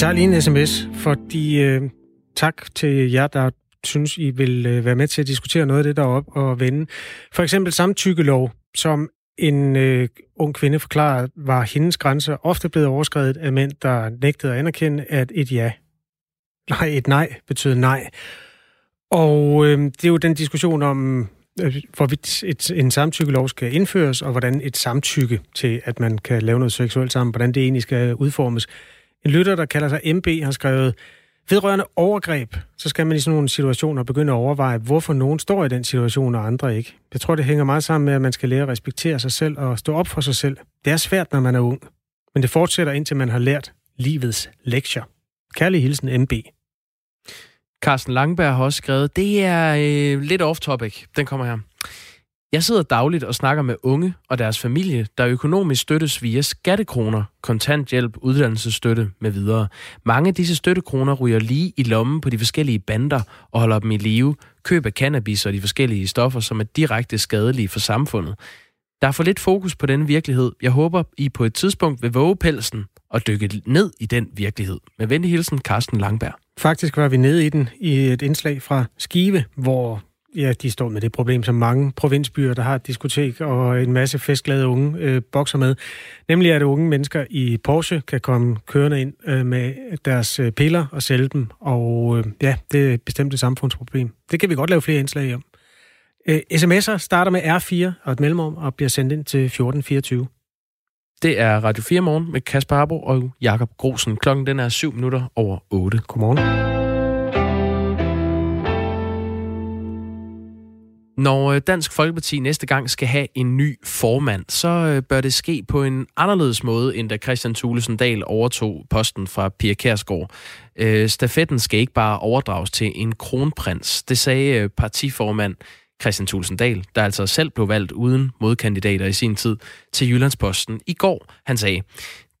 tager lige en sms, fordi øh, tak til jer, der synes, I vil øh, være med til at diskutere noget af det deroppe og vende. For eksempel samtykkelov, som en øh, ung kvinde forklarer, var hendes grænser ofte blevet overskrevet af mænd, der nægtede at anerkende, at et ja, nej, et nej betød nej. Og øh, det er jo den diskussion om, øh, hvorvidt et, en samtykkelov skal indføres, og hvordan et samtykke til, at man kan lave noget seksuelt sammen, hvordan det egentlig skal udformes. En lytter, der kalder sig MB, har skrevet, vedrørende overgreb, så skal man i sådan nogle situationer begynde at overveje, hvorfor nogen står i den situation, og andre ikke. Jeg tror, det hænger meget sammen med, at man skal lære at respektere sig selv og stå op for sig selv. Det er svært, når man er ung, men det fortsætter indtil man har lært livets lektier. Kærlig hilsen, MB. Carsten Langberg har også skrevet, det er øh, lidt off-topic. Den kommer her. Jeg sidder dagligt og snakker med unge og deres familie, der økonomisk støttes via skattekroner, kontanthjælp, uddannelsesstøtte med videre. Mange af disse støttekroner ryger lige i lommen på de forskellige bander og holder dem i live. Køb af cannabis og de forskellige stoffer, som er direkte skadelige for samfundet. Der er for lidt fokus på den virkelighed. Jeg håber, I på et tidspunkt vil våge pelsen og dykke ned i den virkelighed. Med venlig hilsen, Carsten Langberg. Faktisk var vi nede i den i et indslag fra Skive, hvor ja, de står med det problem, som mange provinsbyer, der har et diskotek og en masse festglade unge øh, bokser med. Nemlig at unge mennesker i Porsche kan komme kørende ind øh, med deres øh, piller og sælge dem. Og øh, ja, det er et bestemt et samfundsproblem. Det kan vi godt lave flere indslag om. Øh, sms'er starter med R4 og et mellemrum og bliver sendt ind til 1424. Det er Radio 4 morgen med Kasper Harbo og Jakob Grosen. Klokken den er 7 minutter over 8. Godmorgen. Når øh, Dansk Folkeparti næste gang skal have en ny formand, så øh, bør det ske på en anderledes måde, end da Christian Thulesen Dahl overtog posten fra Pia Kærsgaard. Øh, stafetten skal ikke bare overdrages til en kronprins. Det sagde øh, partiformand Christian Thulesen Dahl, der altså selv blev valgt uden modkandidater i sin tid, til Jyllandsposten i går. Han sagde,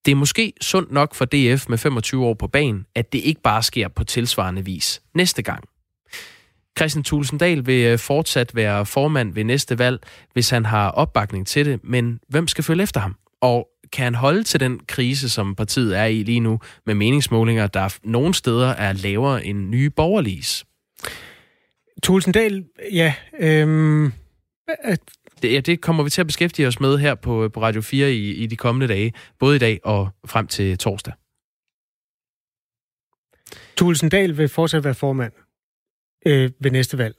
det er måske sundt nok for DF med 25 år på banen, at det ikke bare sker på tilsvarende vis næste gang. Christian Tulsendal vil øh, fortsat være formand ved næste valg, hvis han har opbakning til det, men hvem skal følge efter ham? Og kan han holde til den krise, som partiet er i lige nu, med meningsmålinger, der nogle steder er lavere end nye borgerliges? Tulsendal, ja. Øhm, det, ja, det kommer vi til at beskæftige os med her på, på Radio 4 i, i de kommende dage, både i dag og frem til torsdag. Tulsendal vil fortsat være formand øh, ved næste valg,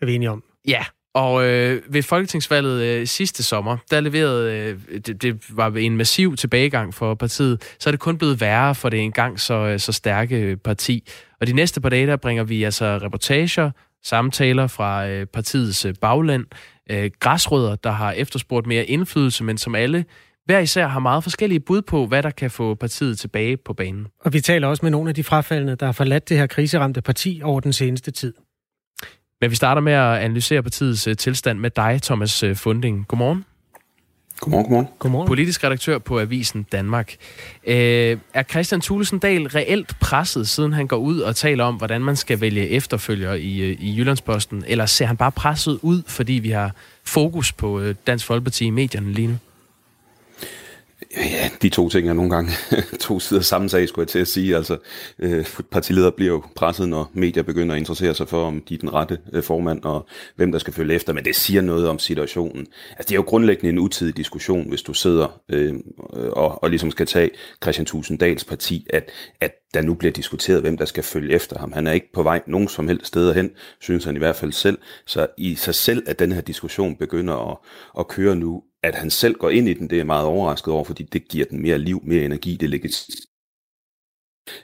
er vi enige om. Ja, og øh, ved folketingsvalget øh, sidste sommer, der leverede, øh, det, det var en massiv tilbagegang for partiet, så er det kun blevet værre for det engang så, øh, så stærke øh, parti. Og de næste par dage, der bringer vi altså reportager, samtaler fra øh, partiets øh, bagland, øh, græsrødder, der har efterspurgt mere indflydelse, men som alle hver især har meget forskellige bud på, hvad der kan få partiet tilbage på banen. Og vi taler også med nogle af de frafaldende, der har forladt det her kriseramte parti over den seneste tid. Men vi starter med at analysere partiets øh, tilstand med dig, Thomas øh, Funding. Godmorgen. Godmorgen, godmorgen. godmorgen. Politisk redaktør på Avisen Danmark. Øh, er Christian Thulesen Dahl reelt presset, siden han går ud og taler om, hvordan man skal vælge efterfølger i, øh, i Jyllandsposten? Eller ser han bare presset ud, fordi vi har fokus på Dansk Folkeparti i medierne lige nu? Ja, de to ting er nogle gange to sider samme sag, skulle jeg til at sige. Altså, øh, partileder bliver jo presset, når medier begynder at interessere sig for, om de er den rette øh, formand, og hvem der skal følge efter, men det siger noget om situationen. Altså, det er jo grundlæggende en utidig diskussion, hvis du sidder øh, og, og ligesom skal tage Christian Tusinddals parti, at, at der nu bliver diskuteret, hvem der skal følge efter ham. Han er ikke på vej nogen som helst steder hen, synes han i hvert fald selv. Så i sig selv, at den her diskussion begynder at, at køre nu, at han selv går ind i den, det er jeg meget overrasket over, fordi det giver den mere liv, mere energi, det ligger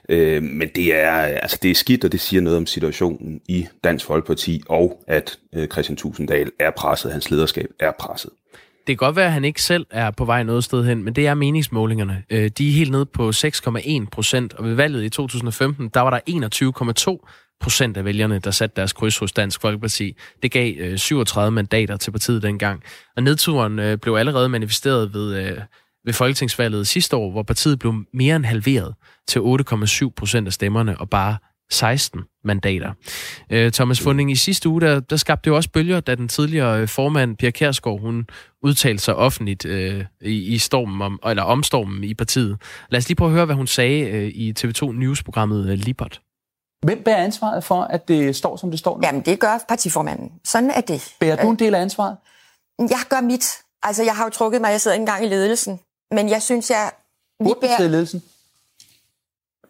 Øh, men det er, altså det er skidt, og det siger noget om situationen i Dansk Folkeparti, og at øh, Christian Tusinddal er presset, hans lederskab er presset. Det kan godt være, at han ikke selv er på vej noget sted hen, men det er meningsmålingerne. Øh, de er helt nede på 6,1 procent, og ved valget i 2015, der var der 21,2 procent af vælgerne, der satte deres kryds hos Dansk Folkeparti. Det gav øh, 37 mandater til partiet dengang. Og nedturen øh, blev allerede manifesteret ved, øh, ved folketingsvalget sidste år, hvor partiet blev mere end halveret til 8,7 procent af stemmerne og bare 16 mandater. Øh, Thomas Funding, i sidste uge, der, der skabte det jo også bølger, da den tidligere øh, formand, Pia Kærsgaard, hun udtalte sig offentligt øh, i, i stormen om, eller om stormen i partiet. Lad os lige prøve at høre, hvad hun sagde øh, i TV2 News-programmet øh, Libot. Hvem bærer ansvaret for, at det står, som det står nu? Jamen, det gør partiformanden. Sådan er det. Bærer du en del af ansvaret? Jeg gør mit. Altså, jeg har jo trukket mig, jeg sidder ikke engang i ledelsen. Men jeg synes, jeg... Burde du sidde i ledelsen?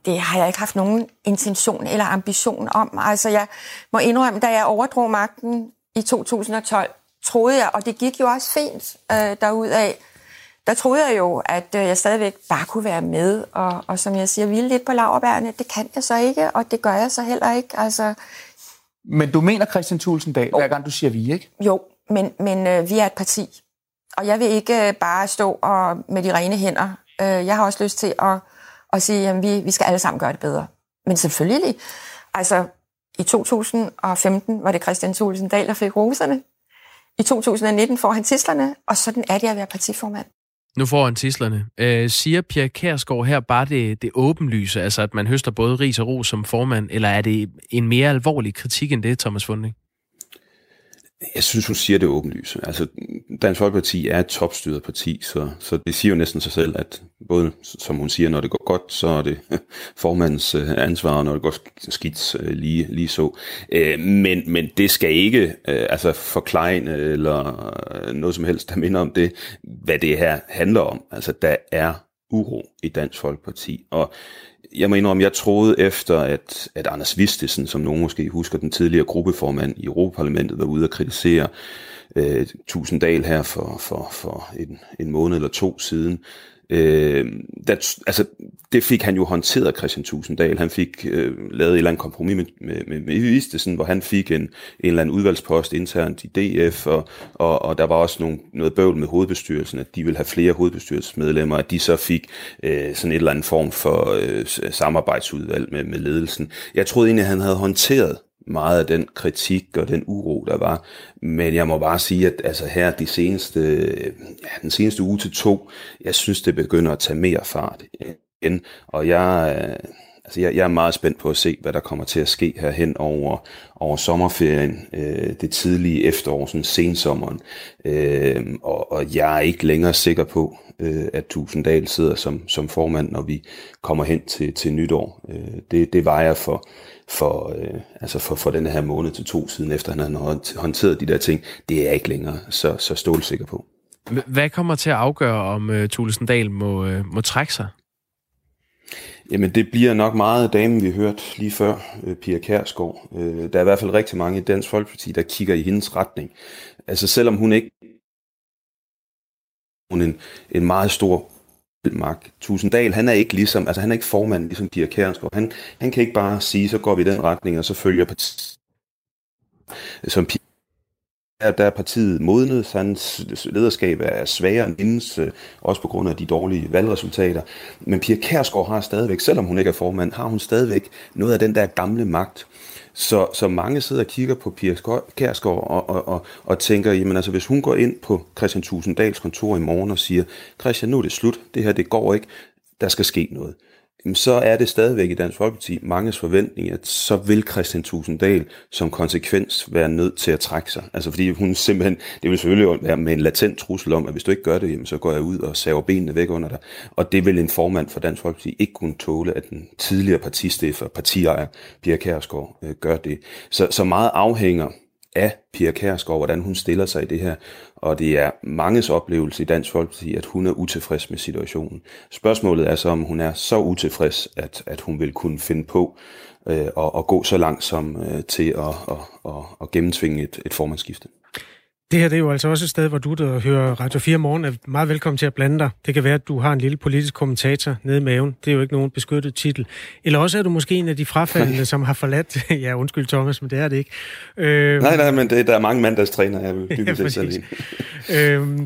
det har jeg ikke haft nogen intention eller ambition om. Altså, jeg må indrømme, da jeg overdrog magten i 2012, troede jeg, og det gik jo også fint øh, derudaf, der troede jeg jo, at øh, jeg stadigvæk bare kunne være med, og, og som jeg siger, hvile lidt på laverbærene. Det kan jeg så ikke, og det gør jeg så heller ikke. Altså, men du mener Christian Tulsendal, hver gang du siger vi, ikke? Jo, men, men øh, vi er et parti, og jeg vil ikke øh, bare stå og med de rene hænder. Øh, jeg har også lyst til at og sige, at vi, vi skal alle sammen gøre det bedre. Men selvfølgelig, altså i 2015 var det Christian Thulesen Dahl, der fik roserne. I 2019 får han tislerne, og sådan er det at være partiformand. Nu får han tislerne. Øh, siger Pierre Kærsgaard her bare det, det åbenlyse, altså at man høster både ris og ros som formand, eller er det en mere alvorlig kritik end det, Thomas Funding? Jeg synes, hun siger det åbenlyst. Altså, Dansk Folkeparti er et topstyret parti, så, så det siger jo næsten sig selv, at både, som hun siger, når det går godt, så er det formandens øh, ansvar, og når det går skidt, øh, lige, lige så. Øh, men, men det skal ikke altså forklejne eller noget som helst, der minder om det, hvad det her handler om. Altså, der er uro i Dansk Folkeparti, og jeg må indrømme, jeg troede efter, at, at Anders Vistesen, som nogen måske husker, den tidligere gruppeformand i Europaparlamentet, var ude at kritisere øh, Tusinddal her for, for, for en, en måned eller to siden, Øh, der, altså, det fik han jo håndteret, Christian Tusinddal. Han fik øh, lavet et eller andet kompromis med, med, med, med Vistesen, hvor han fik en, en eller anden udvalgspost internt i DF, og, og, og der var også nogle, noget bøvl med hovedbestyrelsen, at de ville have flere hovedbestyrelsesmedlemmer, at de så fik øh, sådan et eller andet form for øh, samarbejdsudvalg med, med ledelsen. Jeg troede egentlig, at han havde håndteret meget af den kritik og den uro, der var. Men jeg må bare sige, at altså her de seneste, ja, den seneste uge til to, jeg synes, det begynder at tage mere fart igen. Og jeg, øh, altså jeg, jeg er meget spændt på at se, hvad der kommer til at ske her hen over, over sommerferien, øh, det tidlige efterår, sådan sensommeren. Øh, og, og jeg er ikke længere sikker på, øh, at Tusinddal sidder som, som formand, når vi kommer hen til, til nytår. Øh, det, det var jeg for for, øh, altså for, for den her måned til to siden, efter han har håndteret de der ting, det er jeg ikke længere så, så stålsikker på. Hvad kommer til at afgøre, om uh, Tulesendal må, uh, må trække sig? Jamen, det bliver nok meget damen, vi hørte lige før, uh, Pia Kærsgaard. Uh, der er i hvert fald rigtig mange i Dansk Folkeparti, der kigger i hendes retning. Altså, selvom hun ikke hun en, en meget stor Mark Tusinddal, han er ikke ligesom, altså han er ikke formand ligesom Pia Kærsgaard. Han, han kan ikke bare sige, så går vi i den retning, og så følger partiet. Som Pia der, er partiet modnet, så hans lederskab er svagere end hendes, øh, også på grund af de dårlige valgresultater. Men Pia Kærsgaard har stadigvæk, selvom hun ikke er formand, har hun stadigvæk noget af den der gamle magt. Så, så mange sidder og kigger på Pia Kærsgaard og, og, og, og tænker, jamen altså hvis hun går ind på Christian Tusinddals kontor i morgen og siger, Christian, nu er det slut, det her det går ikke, der skal ske noget så er det stadigvæk i Dansk Folkeparti manges forventning, at så vil Christian Tusinddal som konsekvens være nødt til at trække sig. Altså fordi hun simpelthen, det vil selvfølgelig være med en latent trussel om, at hvis du ikke gør det, jamen, så går jeg ud og saver benene væk under dig. Og det vil en formand for Dansk Folkeparti ikke kunne tåle, at den tidligere partistifter, partiejer, Pia Kærsgaard, øh, gør det. Så, så meget afhænger af Pia Kærsgaard, hvordan hun stiller sig i det her. Og det er manges oplevelse i Dansk Folkeparti, at hun er utilfreds med situationen. Spørgsmålet er så, om hun er så utilfreds, at, at hun vil kunne finde på øh, at, at gå så langt som øh, til at, at, at, at gennemtvinge et, et formandsskifte. Det her det er jo altså også et sted, hvor du, der hører Radio 4 morgen, er meget velkommen til at blande dig. Det kan være, at du har en lille politisk kommentator nede i maven. Det er jo ikke nogen beskyttet titel. Eller også er du måske en af de frafaldende, som har forladt... ja, undskyld Thomas, men det er det ikke. Øh... Nej, nej, men det, der er mange mandagstræner, jeg vil bygge ja, selv øh,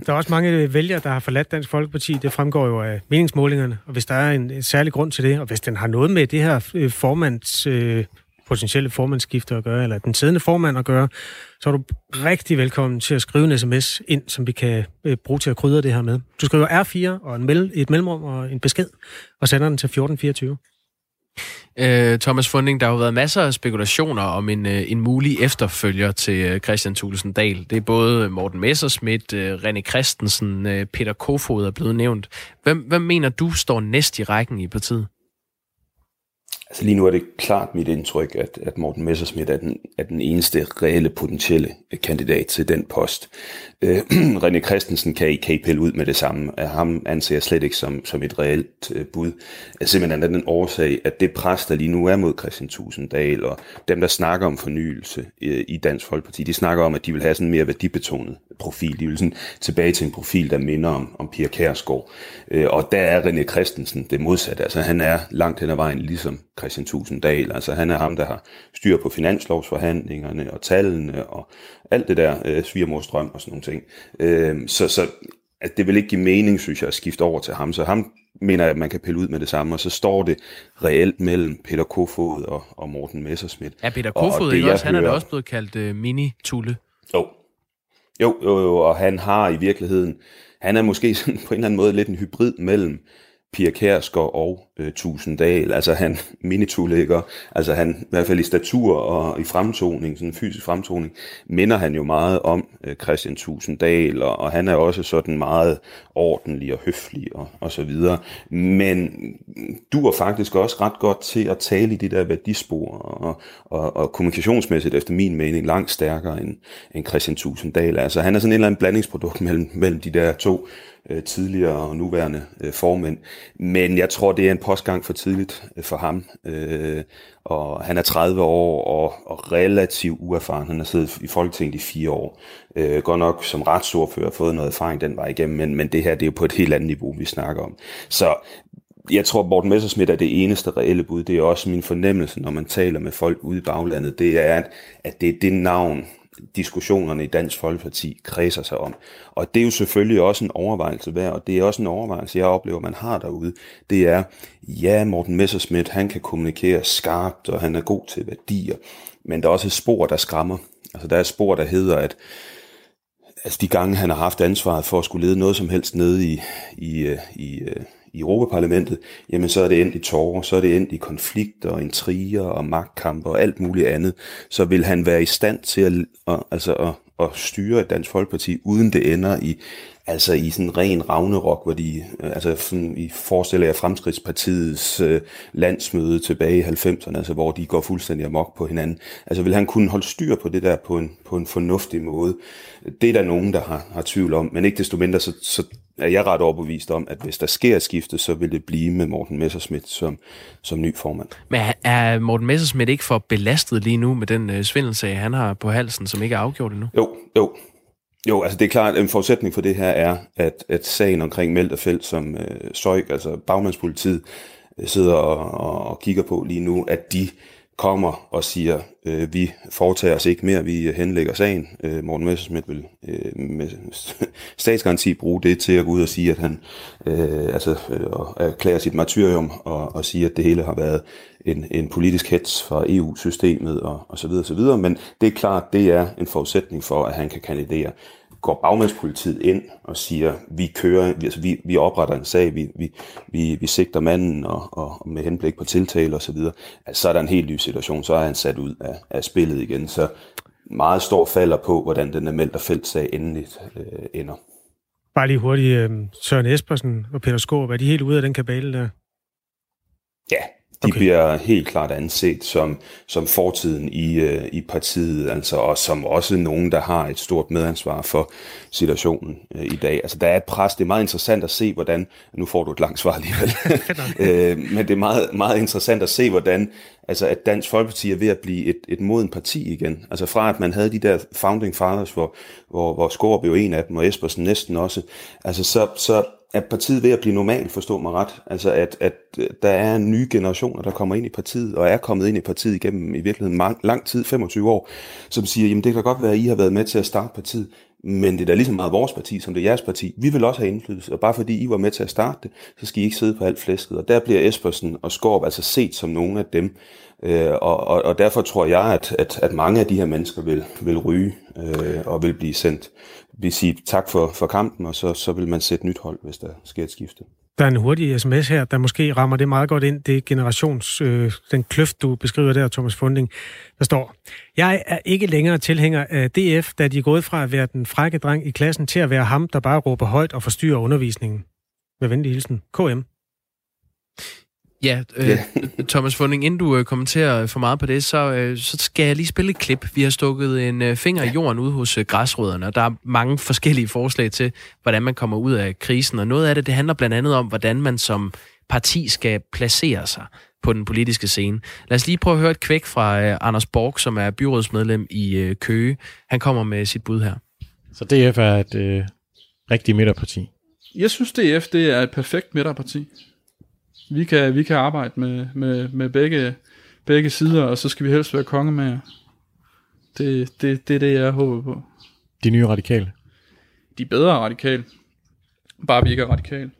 Der er også mange vælgere, der har forladt Dansk Folkeparti. Det fremgår jo af meningsmålingerne. Og hvis der er en, en særlig grund til det, og hvis den har noget med det her øh, formands... Øh, potentielle formandsskifte at gøre, eller den siddende formand at gøre, så er du rigtig velkommen til at skrive en sms ind, som vi kan øh, bruge til at krydre det her med. Du skriver R4 og en mel- et mellemrum og en besked, og sender den til 1424. Øh, Thomas Funding, der har jo været masser af spekulationer om en, øh, en mulig efterfølger til øh, Christian Thulesen Dahl. Det er både Morten Messerschmidt, øh, René Christensen, øh, Peter Kofod er blevet nævnt. Hvem, hvem mener du står næst i rækken i partiet? Altså lige nu er det klart mit indtryk, at, at Morten Messerschmidt er den, er den eneste reelle potentielle kandidat til den post. Øh, René Christensen kan I, kan I pille ud med det samme. Ham anser jeg slet ikke som, som et reelt øh, bud. Simpelthen af den årsag, at det pres, der lige nu er mod Christian Tusinddal, og dem, der snakker om fornyelse øh, i Dansk Folkeparti, de snakker om, at de vil have sådan en mere værdibetonet profil. De vil sådan tilbage til en profil, der minder om, om Pia Kærsgaard. Øh, og der er René Christensen det modsatte. Altså han er langt hen ad vejen ligesom Christian Tusinddal. Altså han er ham, der har styr på finanslovsforhandlingerne og tallene og alt det der øh, svigermorstrøm og sådan nogle ting. Øh, så, så at det vil ikke give mening, synes jeg, at skifte over til ham. Så ham mener jeg, at man kan pille ud med det samme, og så står det reelt mellem Peter Kofod og, og Morten Messerschmidt. Ja, Peter Kofod, ikke også? Han er da også blevet kaldt uh, mini-tulle. Jo. jo, jo, jo, og han har i virkeligheden, han er måske sådan på en eller anden måde lidt en hybrid mellem Pia Kærsgaard og øh, Tusinddal. Altså han, minitulægger, altså han, i hvert fald i statur og i fremtoning, sådan en fysisk fremtoning, minder han jo meget om øh, Christian Tusinddal, og, og han er også sådan meget ordentlig og høflig og, og så videre. Men du er faktisk også ret godt til at tale i de der værdispor, og, og, og kommunikationsmæssigt efter min mening langt stærkere end, end Christian Tusinddal. Altså han er sådan en eller anden blandingsprodukt mellem, mellem de der to Øh, tidligere og nuværende øh, formænd. Men jeg tror, det er en postgang for tidligt øh, for ham. Og han er 30 år og, og relativt uerfaren. Han har siddet i Folketinget i fire år. Godt nok som retsordfører fået noget erfaring den vej igennem, men, men det her det er jo på et helt andet niveau, vi snakker om. Så jeg tror, Morten Messersmith er det eneste reelle bud. Det er også min fornemmelse, når man taler med folk ude i baglandet. Det er, at det er det navn, diskussionerne i Dansk Folkeparti kredser sig om. Og det er jo selvfølgelig også en overvejelse værd, og det er også en overvejelse, jeg oplever, man har derude. Det er, ja, Morten Messerschmidt, han kan kommunikere skarpt, og han er god til værdier, men der er også et spor, der skræmmer. Altså der er et spor, der hedder, at altså de gange, han har haft ansvaret for at skulle lede noget som helst nede i, i, øh, i, øh, i Europaparlamentet, jamen så er det endt i tårer, så er det endt i konflikter og intriger og magtkampe og alt muligt andet. Så vil han være i stand til at, at, altså at, at styre et dansk folkeparti, uden det ender i altså i sådan ren ravnerok, hvor de, øh, altså sådan, I forestiller jer Fremskridtspartiets øh, landsmøde tilbage i 90'erne, altså hvor de går fuldstændig amok på hinanden. Altså vil han kunne holde styr på det der på en, på en fornuftig måde? Det er der nogen, der har, har tvivl om, men ikke desto mindre, så, så er jeg ret overbevist om, at hvis der sker et skifte, så vil det blive med Morten Messerschmidt som, som ny formand. Men er Morten Messerschmidt ikke for belastet lige nu med den øh, svindelsag, han har på halsen, som ikke er afgjort endnu? Jo, jo. Jo, altså det er klart, en forudsætning for det her er, at, at sagen omkring Melterfelt, som øh, Søjk, altså bagmandspolitiet, øh, sidder og, og kigger på lige nu, at de kommer og siger, øh, vi foretager os ikke mere, vi øh, henlægger sagen. Øh, Morten Messerschmidt vil øh, med statsgaranti bruge det til at gå ud og sige, at han øh, altså, øh, erklærer sit martyrium og, og sige, at det hele har været en, en politisk hets fra EU-systemet og, og så videre, så videre. Men det er klart, det er en forudsætning for, at han kan kandidere går bagmandspolitiet ind og siger, vi kører, altså vi, vi opretter en sag, vi, vi, vi, vi sigter manden og, og med henblik på tiltale og så videre, altså, så er der en helt ny situation, så er han sat ud af, af spillet igen. Så meget stor falder på, hvordan den er meldt feltsag endeligt øh, ender. Bare lige hurtigt, øh, Søren Espersen og Peter Skåb, er de helt ude af den kabale der? Ja, de okay. bliver helt klart anset som, som fortiden i, øh, i partiet, altså, og som også nogen, der har et stort medansvar for situationen øh, i dag. Altså, der er et pres. Det er meget interessant at se, hvordan... Nu får du et langt svar alligevel. øh, men det er meget, meget interessant at se, hvordan altså, at Dansk Folkeparti er ved at blive et, et moden parti igen. Altså fra at man havde de der founding fathers, hvor, hvor, hvor Skorp jo en af dem, og Espersen næsten også. Altså, så, så er partiet ved at blive normal, forstå mig ret. Altså at, at øh, der er nye generationer, der kommer ind i partiet, og er kommet ind i partiet igennem i virkeligheden lang, lang tid, 25 år, som siger, jamen det kan godt være, at I har været med til at starte partiet, men det er da lige så meget vores parti, som det er jeres parti. Vi vil også have indflydelse, og bare fordi I var med til at starte det, så skal I ikke sidde på alt flæsket. Og der bliver Espersen og Skorp altså set som nogle af dem, Øh, og, og, og derfor tror jeg, at, at, at mange af de her mennesker vil, vil ryge øh, og vil blive sendt vil sige tak for, for kampen, og så, så vil man sætte nyt hold, hvis der sker et skifte. Der er en hurtig sms her, der måske rammer det meget godt ind, det generations, øh, den kløft, du beskriver der, Thomas Funding. Der står, jeg er ikke længere tilhænger af DF, da de er gået fra at være den frække dreng i klassen til at være ham, der bare råber højt og forstyrrer undervisningen. Med venlig hilsen, KM. Ja, øh, yeah. Thomas Funding, inden du øh, kommenterer for meget på det, så, øh, så skal jeg lige spille et klip. Vi har stukket en øh, finger i jorden ude hos øh, græsrødderne, og der er mange forskellige forslag til, hvordan man kommer ud af krisen, og noget af det, det handler blandt andet om, hvordan man som parti skal placere sig på den politiske scene. Lad os lige prøve at høre et kvæk fra øh, Anders Borg, som er byrådsmedlem i øh, Køge. Han kommer med sit bud her. Så DF er et øh, rigtigt midterparti? Jeg synes, DF det er et perfekt midterparti vi kan, vi kan arbejde med, med, med begge, begge sider, og så skal vi helst være konge med. Det, det, det er det, jeg håber på. De nye radikale? De er bedre radikale. Bare vi ikke er radikale.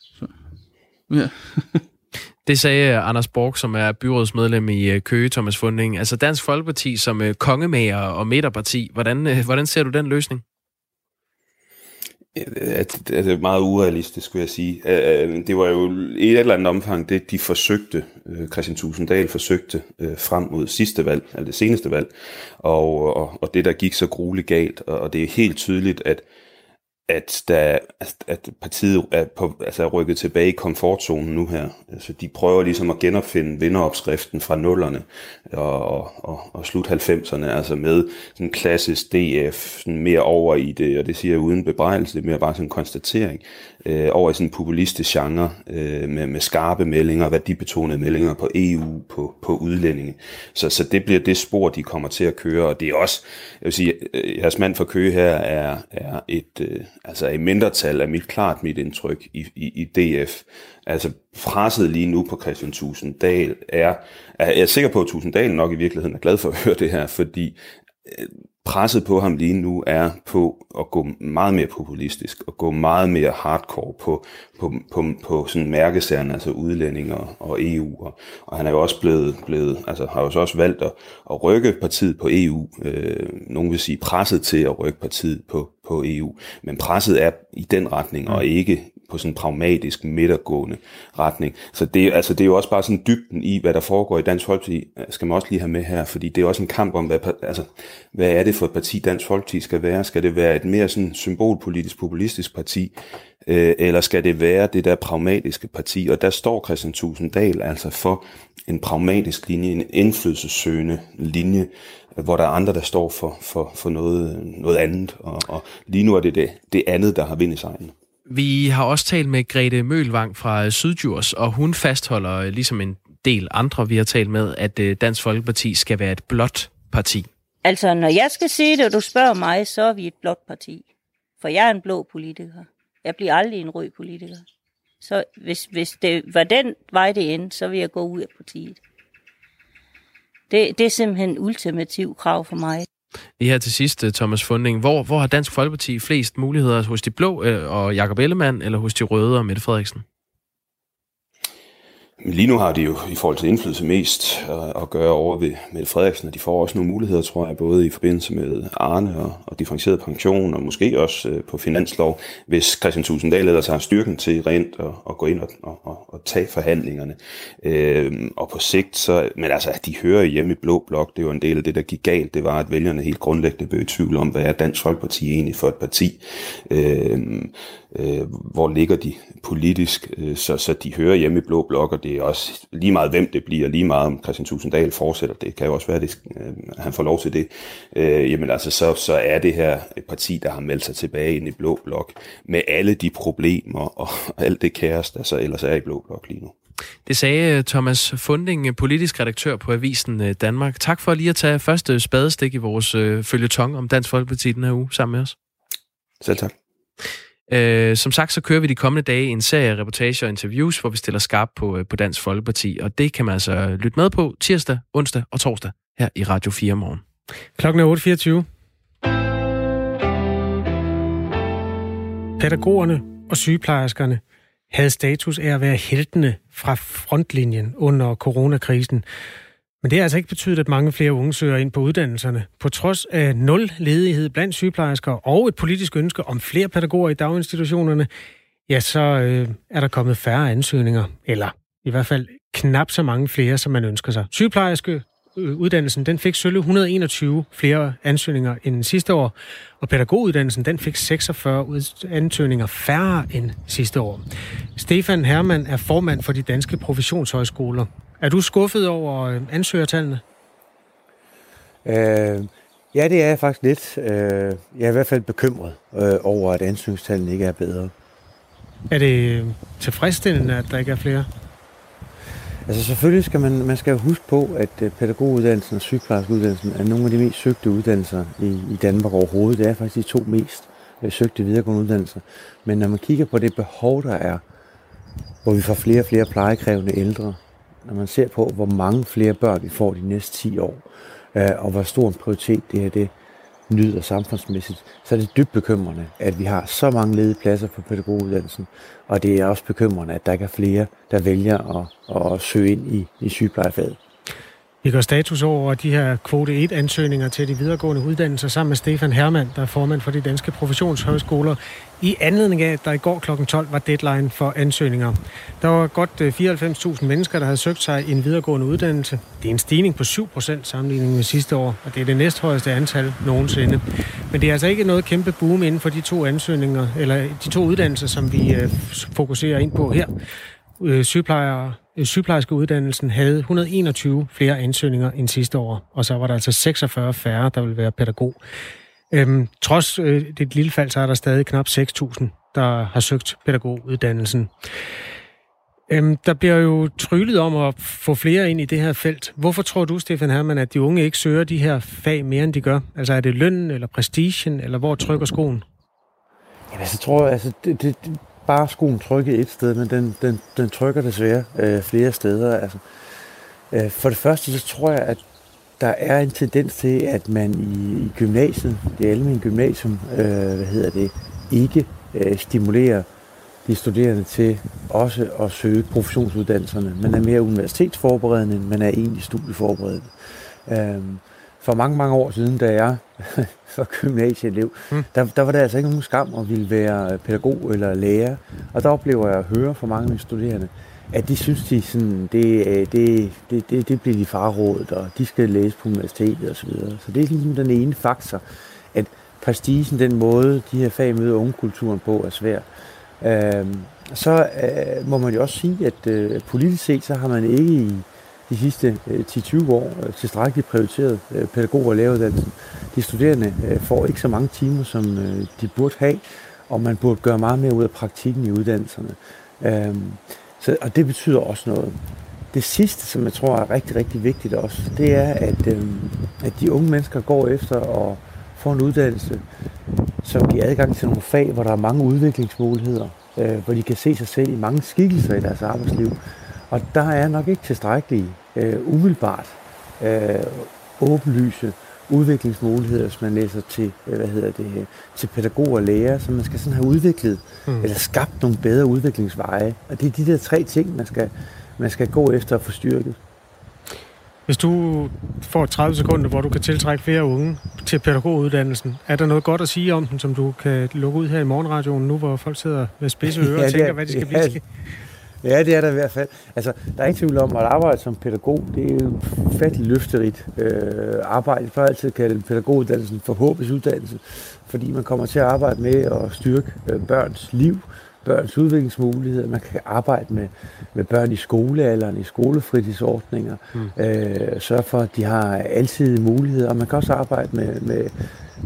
Så. Ja. Det sagde Anders Borg, som er byrådsmedlem i øh, Køge, Thomas Funding. Altså Dansk Folkeparti som øh, kongemager og midterparti. Hvordan, øh, hvordan ser du den løsning? Det er altså, meget urealistisk, skulle jeg sige. Øh, øh, det var jo i et eller andet omfang det, de forsøgte, øh, Christian Tusinddal forsøgte frem mod sidste valg, eller det seneste valg, og, og, og det, der gik så grueligt galt, og det er helt tydeligt, at at, der, at partiet er, på, altså er rykket tilbage i komfortzonen nu her. Altså, de prøver ligesom at genopfinde vinderopskriften fra nullerne og, og, og, og slut 90'erne, altså med sådan klassisk DF, sådan mere over i det, og det siger jeg uden bebrejdelse, det er mere bare sådan en konstatering, øh, over i sådan en populistisk genre øh, med, med skarpe meldinger, værdibetonede meldinger på EU, på, på udlændinge. Så, så det bliver det spor, de kommer til at køre, og det er også, jeg vil sige, øh, jeres mand for Køge her er, er et, øh, altså et mindretal, er mit klart mit indtryk i, i, i DF. Altså presset lige nu på Christian Tusinddal er, er jeg er sikker på, at Tusinddal nok i virkeligheden er glad for at høre det her, fordi øh, presset på ham lige nu er på at gå meget mere populistisk, og gå meget mere hardcore på, på, på, på sådan mærkesagerne, altså udlændinge og, og EU. Og, og han er jo også blevet, blevet altså har jo så også valgt at, at rykke partiet på EU. Øh, nogen vil sige presset til at rykke partiet på, på EU. Men presset er i den retning, og ikke på sådan en pragmatisk, midtergående retning. Så det, altså, det er jo også bare sådan dybden i, hvad der foregår i Dansk Folkeparti, skal man også lige have med her, fordi det er også en kamp om, hvad, altså, hvad er det for et parti, Dansk Folkeparti skal være? Skal det være et mere sådan symbolpolitisk, populistisk parti, øh, eller skal det være det der pragmatiske parti? Og der står Christian Tusinddal altså for en pragmatisk linje, en indflydelsessøgende linje, hvor der er andre, der står for, for, for noget, noget andet. Og, og lige nu er det, det det andet, der har vind i sejlen. Vi har også talt med Grete Mølvang fra Sydjurs, og hun fastholder, øh, ligesom en del andre, vi har talt med, at øh, Dansk Folkeparti skal være et blåt parti. Altså, når jeg skal sige det, og du spørger mig, så er vi et blåt parti. For jeg er en blå politiker. Jeg bliver aldrig en rød politiker. Så hvis, hvis det var den vej, det endte, så vil jeg gå ud af partiet. Det, det er simpelthen ultimativt krav for mig. Lige her til sidst, øh, Thomas Funding. Hvor, hvor har Dansk Folkeparti flest muligheder? Hos de blå øh, og Jakob Ellemann, eller hos de røde og Mette Frederiksen? Lige nu har de jo i forhold til indflydelse mest øh, at gøre over ved Mette Frederiksen, og de får også nogle muligheder, tror jeg, både i forbindelse med Arne og, og differentieret pension, og måske også øh, på finanslov, hvis Christian Tusinddal ellers har styrken til rent at, at gå ind og, og, og tage forhandlingerne. Øh, og på sigt, så, men altså, de hører hjemme i Blå Blok, det var en del af det, der gik galt, det var, at vælgerne helt grundlæggende blev i tvivl om, hvad er Dansk Folkeparti egentlig for et parti. Øh, øh, hvor ligger de politisk, øh, så, så de hører hjemme i Blå Blok, og det er også lige meget, hvem det bliver, lige meget om Christian Tusinddal fortsætter, det kan jo også være, at øh, han får lov til det, øh, jamen altså, så, så er det her et parti, der har meldt sig tilbage ind i Blå Blok, med alle de problemer og alt det kaos, der så ellers er i Blå Blok lige nu. Det sagde Thomas Funding, politisk redaktør på Avisen Danmark. Tak for lige at tage første spadestik i vores følgetong om Dansk Folkeparti den her uge sammen med os. Selv tak. Øh, som sagt, så kører vi de kommende dage en serie af reportager og interviews, hvor vi stiller skarp på, øh, på Dansk Folkeparti, og det kan man altså lytte med på tirsdag, onsdag og torsdag her i Radio 4 morgen. Klokken er 8.24. Pædagogerne og sygeplejerskerne havde status af at være heltene fra frontlinjen under coronakrisen. Men det har altså ikke betydet, at mange flere unge søger ind på uddannelserne. På trods af nul ledighed blandt sygeplejersker og et politisk ønske om flere pædagoger i daginstitutionerne, ja, så øh, er der kommet færre ansøgninger, eller i hvert fald knap så mange flere, som man ønsker sig. Sygeplejerske øh, uddannelsen, den fik sølle 121 flere ansøgninger end sidste år, og pædagoguddannelsen, den fik 46 ansøgninger færre end sidste år. Stefan Hermann er formand for de danske professionshøjskoler. Er du skuffet over øh, ansøgertallene? Øh, ja, det er jeg faktisk lidt. Øh, jeg er i hvert fald bekymret øh, over, at ansøgningstallene ikke er bedre. Er det tilfredsstillende, at der ikke er flere? Altså selvfølgelig skal man, man skal huske på, at øh, pædagoguddannelsen og sygeplejerskeuddannelsen er nogle af de mest søgte uddannelser i, i Danmark overhovedet. Det er faktisk de to mest øh, søgte videregående uddannelser. Men når man kigger på det behov, der er, hvor vi får flere og flere plejekrævende ældre, når man ser på, hvor mange flere børn vi får de næste 10 år, øh, og hvor stor en prioritet det her det nyder samfundsmæssigt, så er det dybt bekymrende, at vi har så mange ledige pladser på pædagoguddannelsen, og det er også bekymrende, at der ikke er flere, der vælger at, at søge ind i, i sygeplejefaget. Vi går status over de her kvote 1-ansøgninger til de videregående uddannelser sammen med Stefan Hermann, der er formand for de danske professionshøjskoler, i anledning af, at der i går kl. 12 var deadline for ansøgninger. Der var godt øh, 94.000 mennesker, der havde søgt sig en videregående uddannelse. Det er en stigning på 7% sammenlignet med sidste år, og det er det næsthøjeste antal nogensinde. Men det er altså ikke noget kæmpe boom inden for de to ansøgninger, eller de to uddannelser, som vi øh, fokuserer ind på her. Øh, sygeplejer, øh, sygeplejerske uddannelsen havde 121 flere ansøgninger end sidste år, og så var der altså 46 færre, der ville være pædagog. Øhm, trods øh, det lille fald, så er der stadig knap 6.000, der har søgt pædagoguddannelsen. Øhm, der bliver jo tryllet om at få flere ind i det her felt. Hvorfor tror du, Stefan Hermann, at de unge ikke søger de her fag mere, end de gør? Altså er det lønnen eller prestigen, eller hvor trykker skoen? Jamen, altså, jeg tror, altså, det, det, bare skoen trykker et sted, men den, den, den trykker desværre øh, flere steder. Altså, øh, for det første, så tror jeg, at der er en tendens til, at man i, i gymnasiet, det almindelige gymnasium, øh, hvad hedder det, ikke øh, stimulerer de studerende til også at søge professionsuddannelserne. Man er mere universitetsforberedende, end man er egentlig studieforberedende. Øh, for mange, mange år siden, da jeg var gymnasieelev, mm. der, der var der altså ikke nogen skam at ville være pædagog eller lærer. Og der oplever jeg at høre fra mange af mine studerende, at de synes, de sådan, det, øh, det, det, det, det bliver de farrådet, og de skal læse på universitetet osv. Så, videre. så det er ligesom den ene faktor, at prestigen, den måde, de her fag møder ungekulturen på, er svær. Øhm, så øh, må man jo også sige, at øh, politisk set, så har man ikke i de sidste øh, 10-20 år øh, tilstrækkeligt prioriteret øh, pædagog- og læreruddannelsen. De studerende øh, får ikke så mange timer, som de burde have, og man burde gøre meget mere ud af praktikken i uddannelserne. Øhm, så, og det betyder også noget. Det sidste, som jeg tror er rigtig, rigtig vigtigt også, det er, at, at de unge mennesker går efter at få en uddannelse, som giver adgang til nogle fag, hvor der er mange udviklingsmuligheder, hvor de kan se sig selv i mange skikkelser i deres arbejdsliv. Og der er nok ikke tilstrækkeligt øh, umiddelbart øh, åbenlyse udviklingsmuligheder, hvis man læser til, øh, hvad hedder det, til pædagog og lærer, så man skal sådan have udviklet, mm. eller skabt nogle bedre udviklingsveje. Og det er de der tre ting, man skal, man skal gå efter at få styrket. Hvis du får 30 sekunder, hvor du kan tiltrække flere unge til pædagoguddannelsen, er der noget godt at sige om den, som du kan lukke ud her i morgenradioen nu, hvor folk sidder med spidse ører ja, og tænker, er, hvad de skal ja, blive Ja, det er der i hvert fald. Altså, der er ikke tvivl om, at arbejde som pædagog, det er jo fattelig løfterigt øh, arbejde. For altid kalde pædagoguddannelsen for håbets uddannelse, fordi man kommer til at arbejde med at styrke øh, børns liv, børns udviklingsmuligheder. Man kan arbejde med, med børn i skolealderen, i skolefritidsordninger, mm. øh, sørge for, at de har altid muligheder, og man kan også arbejde med, med,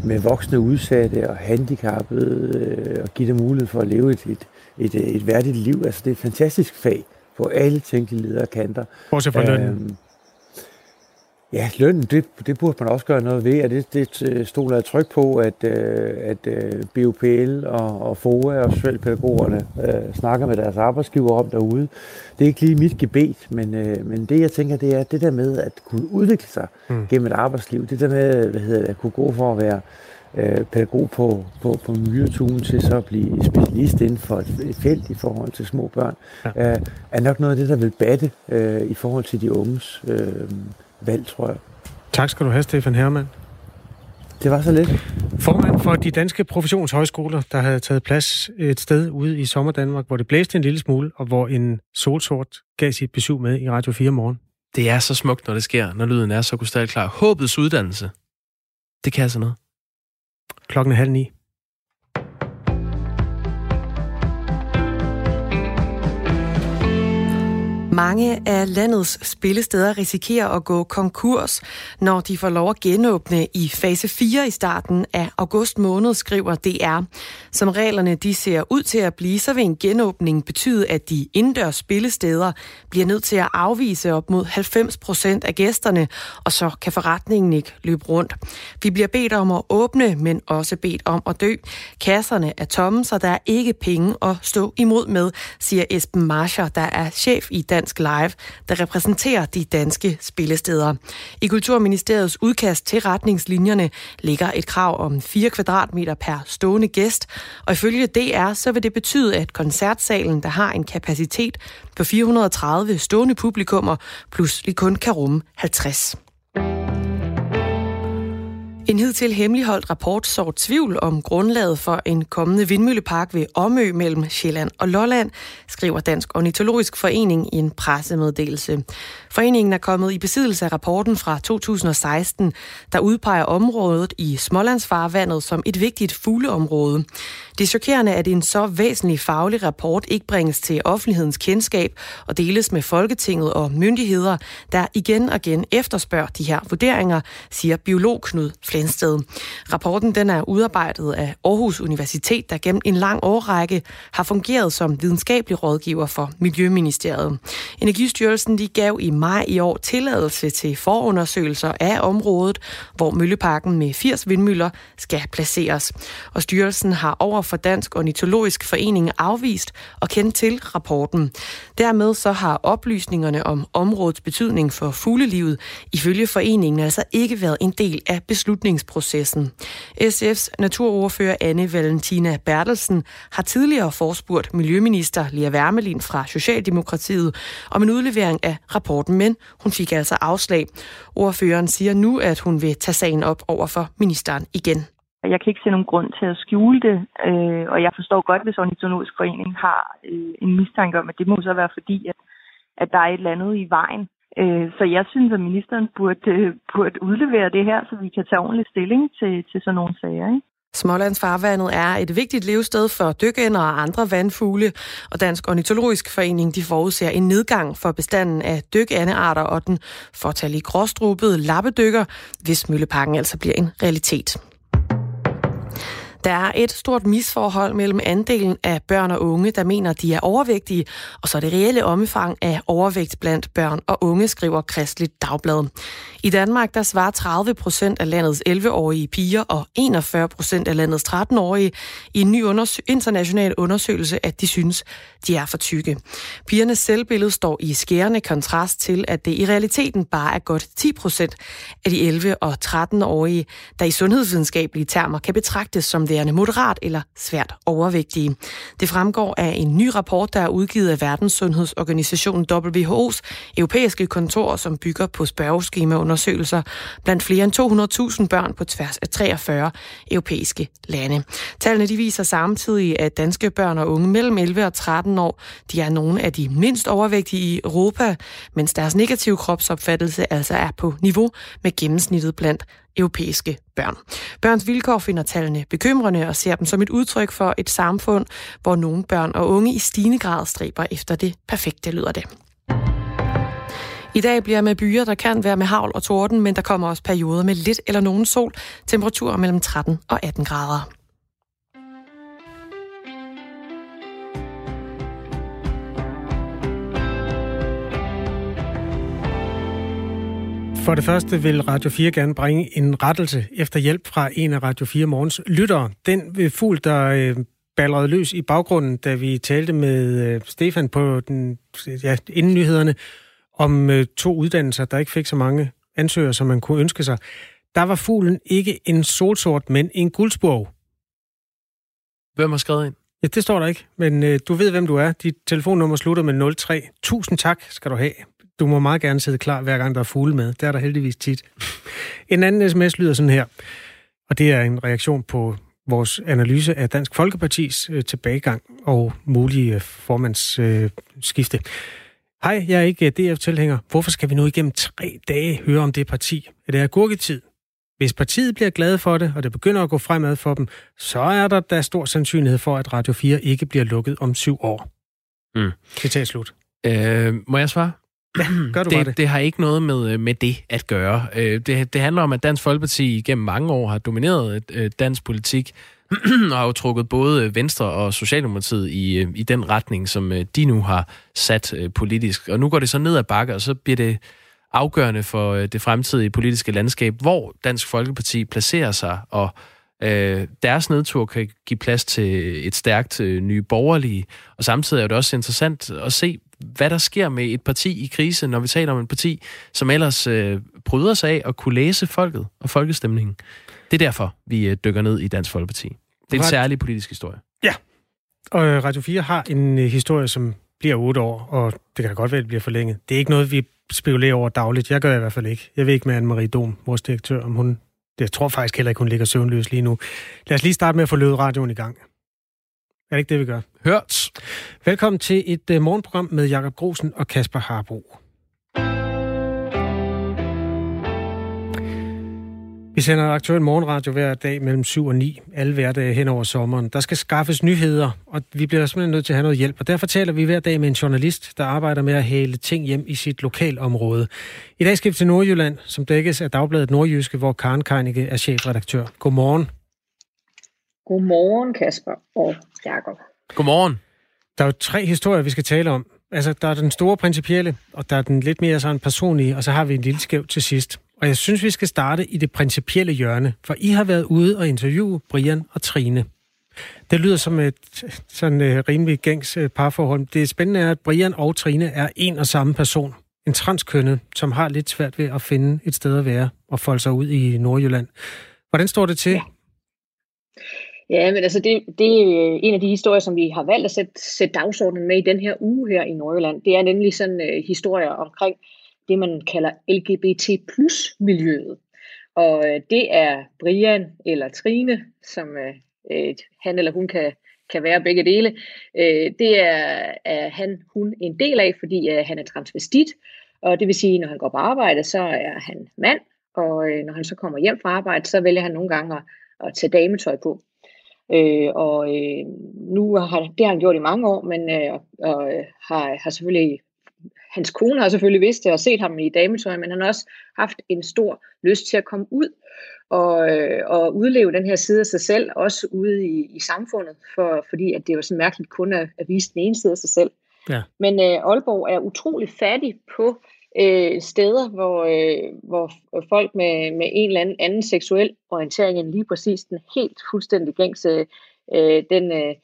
med voksne udsatte og handicappede, øh, og give dem mulighed for at leve et, et, et, et værdigt liv. Altså, det er et fantastisk fag på alle tænkelige ledere kanter. Bortset fra lønnen. Øhm, ja, lønnen, det, det burde man også gøre noget ved, og det, det stoler jeg tryk på, at, øh, at øh, BUPL og, og FOA og socialpædagogerne øh, snakker med deres arbejdsgiver om derude. Det er ikke lige mit gebet, men, øh, men det jeg tænker, det er det der med at kunne udvikle sig mm. gennem et arbejdsliv. Det der med hvad hedder det, at kunne gå for at være øh, pædagog på, på, på miljøturen til så at blive specialist inden for et, et felt i forhold til små børn, ja. øh, er nok noget af det, der vil batte øh, i forhold til de unges øh, valg, tror jeg. Tak skal du have, Stefan Hermann. Det var så lidt. Formand for de danske professionshøjskoler, der havde taget plads et sted ude i sommerdanmark, hvor det blæste en lille smule, og hvor en solsort gav sit besøg med i Radio 4 morgen. Det er så smukt, når det sker, når lyden er så krystalklar. Håbets uddannelse. Det kan altså noget. Klokken er halv ni. Mange af landets spillesteder risikerer at gå konkurs, når de får lov at genåbne i fase 4 i starten af august måned, skriver DR. Som reglerne de ser ud til at blive, så vil en genåbning betyde, at de indendørs spillesteder bliver nødt til at afvise op mod 90 procent af gæsterne, og så kan forretningen ikke løbe rundt. Vi bliver bedt om at åbne, men også bedt om at dø. Kasserne er tomme, så der er ikke penge at stå imod med, siger Esben Marscher, der er chef i Dansk Live, der repræsenterer de danske spillesteder. I Kulturministeriets udkast til retningslinjerne ligger et krav om 4 kvadratmeter per stående gæst, og ifølge DR så vil det betyde, at koncertsalen, der har en kapacitet på 430 stående publikummer, pludselig kun kan rumme 50. En hidtil hemmeligholdt rapport sår tvivl om grundlaget for en kommende vindmøllepark ved Omø mellem Sjælland og Lolland, skriver Dansk Ornitologisk Forening i en pressemeddelelse. Foreningen er kommet i besiddelse af rapporten fra 2016, der udpeger området i Smålandsfarvandet som et vigtigt fugleområde. Det er chokerende, at en så væsentlig faglig rapport ikke bringes til offentlighedens kendskab og deles med Folketinget og myndigheder, der igen og igen efterspørger de her vurderinger, siger biolog Knud Flensted. Rapporten den er udarbejdet af Aarhus Universitet, der gennem en lang årrække har fungeret som videnskabelig rådgiver for Miljøministeriet. Energistyrelsen de gav i maj i år tilladelse til forundersøgelser af området, hvor Mølleparken med 80 vindmøller skal placeres. Og styrelsen har over for Dansk Ornitologisk Forening afvist og kendt til rapporten. Dermed så har oplysningerne om områdets betydning for fuglelivet ifølge foreningen altså ikke været en del af beslutningsprocessen. SF's naturordfører Anne Valentina Bertelsen har tidligere forspurgt Miljøminister Lea Wermelin fra Socialdemokratiet om en udlevering af rapporten, men hun fik altså afslag. Ordføreren siger nu, at hun vil tage sagen op over for ministeren igen. Jeg kan ikke se nogen grund til at skjule det, øh, og jeg forstår godt, hvis Ornitologisk Forening har øh, en mistanke om, at det må så være fordi, at, at der er et eller andet i vejen. Øh, så jeg synes, at ministeren burde, øh, burde udlevere det her, så vi kan tage ordentlig stilling til, til sådan nogle sager. Ikke? Smålandsfarvandet er et vigtigt levested for dykænder og andre vandfugle, og Dansk Ornitologisk Forening de forudser en nedgang for bestanden af dykkeandearter og den fortalige gråstrubede lappedykker, hvis Mølleparken altså bliver en realitet. Der er et stort misforhold mellem andelen af børn og unge, der mener, de er overvægtige, og så det reelle omfang af overvægt blandt børn og unge, skriver Kristligt Dagblad. I Danmark der svarer 30 procent af landets 11-årige piger og 41 procent af landets 13-årige i en ny undersø- international undersøgelse, at de synes, de er for tykke. Pigernes selvbillede står i skærende kontrast til, at det i realiteten bare er godt 10 procent af de 11- og 13-årige, der i sundhedsvidenskabelige termer kan betragtes som værende moderat eller svært overvægtige. Det fremgår af en ny rapport, der er udgivet af Verdenssundhedsorganisationen WHO's europæiske kontor, som bygger på spørgeskemaundersøgelser blandt flere end 200.000 børn på tværs af 43 europæiske lande. Tallene de viser samtidig, at danske børn og unge mellem 11 og 13 år, de er nogle af de mindst overvægtige i Europa, mens deres negative kropsopfattelse altså er på niveau med gennemsnittet blandt europæiske børn. Børns vilkår finder tallene bekymrende og ser dem som et udtryk for et samfund, hvor nogle børn og unge i stigende grad stræber efter det perfekte, lyder det. I dag bliver med byer, der kan være med havl og torden, men der kommer også perioder med lidt eller nogen sol. Temperaturer mellem 13 og 18 grader. For det første vil Radio 4 gerne bringe en rettelse efter hjælp fra en af Radio 4 Morgens lyttere. Den fugl, der øh, ballerede løs i baggrunden, da vi talte med øh, Stefan på den, ja, inden nyhederne, om øh, to uddannelser, der ikke fik så mange ansøgere, som man kunne ønske sig. Der var fuglen ikke en solsort, men en guldsborg. Hvem har skrevet ind? Ja, det står der ikke, men øh, du ved, hvem du er. Dit telefonnummer slutter med 03. Tusind tak skal du have. Du må meget gerne sidde klar, hver gang der er fugle med. Det er der heldigvis tit. En anden sms lyder sådan her. Og det er en reaktion på vores analyse af Dansk Folkepartis øh, tilbagegang og mulige formandsskifte. Øh, Hej, jeg er ikke øh, DF-tilhænger. Hvorfor skal vi nu igennem tre dage høre om det parti? Er det agurketid? Hvis partiet bliver glade for det, og det begynder at gå fremad for dem, så er der da stor sandsynlighed for, at Radio 4 ikke bliver lukket om syv år. Mm. Citat slut. Øh, må jeg svare? Ja, gør du det, det. det har ikke noget med, med det at gøre. Øh, det, det handler om, at Dansk Folkeparti gennem mange år har domineret øh, dansk politik, og har jo trukket både Venstre og Socialdemokratiet i, øh, i den retning, som de nu har sat politisk. Og nu går det så ned ad bakke, og så bliver det afgørende for det fremtidige politiske landskab, hvor Dansk Folkeparti placerer sig, og øh, deres nedtur kan give plads til et stærkt øh, nye borgerlige. Og samtidig er det også interessant at se, hvad der sker med et parti i krise, når vi taler om et parti, som ellers øh, bryder sig af at kunne læse folket og folkestemningen. Det er derfor, vi øh, dykker ned i Dansk Folkeparti. Det er en særlig politisk historie. Ja, og øh, Radio 4 har en øh, historie, som bliver otte år, og det kan godt være, at det bliver forlænget. Det er ikke noget, vi spekulerer over dagligt. Jeg gør det i hvert fald ikke. Jeg ved ikke med Anne-Marie Dom, vores direktør, om hun... Jeg tror faktisk heller ikke, hun ligger søvnløs lige nu. Lad os lige starte med at få løbet radioen i gang. Er det ikke det, vi gør? Hørt. Velkommen til et uh, morgenprogram med Jakob Grosen og Kasper Harbo. Vi sender aktuel morgenradio hver dag mellem 7 og 9, alle hverdage hen over sommeren. Der skal skaffes nyheder, og vi bliver simpelthen nødt til at have noget hjælp. Og derfor taler vi hver dag med en journalist, der arbejder med at hæle ting hjem i sit lokalområde. I dag skal vi til Nordjylland, som dækkes af Dagbladet Nordjyske, hvor Karen Keinicke er chefredaktør. Godmorgen. Godmorgen, Kasper og Jakob. Godmorgen. Der er jo tre historier, vi skal tale om. Altså, der er den store principielle, og der er den lidt mere sådan personlige, og så har vi en lille skæv til sidst. Og jeg synes, vi skal starte i det principielle hjørne, for I har været ude og interviewe Brian og Trine. Det lyder som et sådan uh, rimelig gængs uh, parforhold. Det spændende er, at Brian og Trine er en og samme person. En transkønnet, som har lidt svært ved at finde et sted at være og folde sig ud i Nordjylland. Hvordan står det til? Ja. Ja, men altså det, det er en af de historier, som vi har valgt at sætte, sætte dagsordenen med i den her uge her i Nordjylland. Det er nemlig sådan uh, historier omkring det, man kalder LGBT plus miljøet. Og uh, det er Brian eller Trine, som uh, han eller hun kan, kan være begge dele. Uh, det er, er han, hun en del af, fordi uh, han er transvestit. Og det vil sige, når han går på arbejde, så er han mand. Og uh, når han så kommer hjem fra arbejde, så vælger han nogle gange at, at tage dametøj på. Øh, og øh, nu har det har han gjort i mange år, men øh, og, øh, har, har selvfølgelig hans kone har selvfølgelig vidst det og set ham i dametøj, men han har også haft en stor lyst til at komme ud og, øh, og udleve den her side af sig selv, også ude i, i samfundet, for, fordi at det var så mærkeligt kun at, at vise den ene side af sig selv. Ja. Men øh, Aalborg er utrolig fattig på øh, steder, hvor, øh, hvor folk med, med en eller anden anden seksuel orientering end lige præcis den helt fuldstændig gængse, øh, den, øh,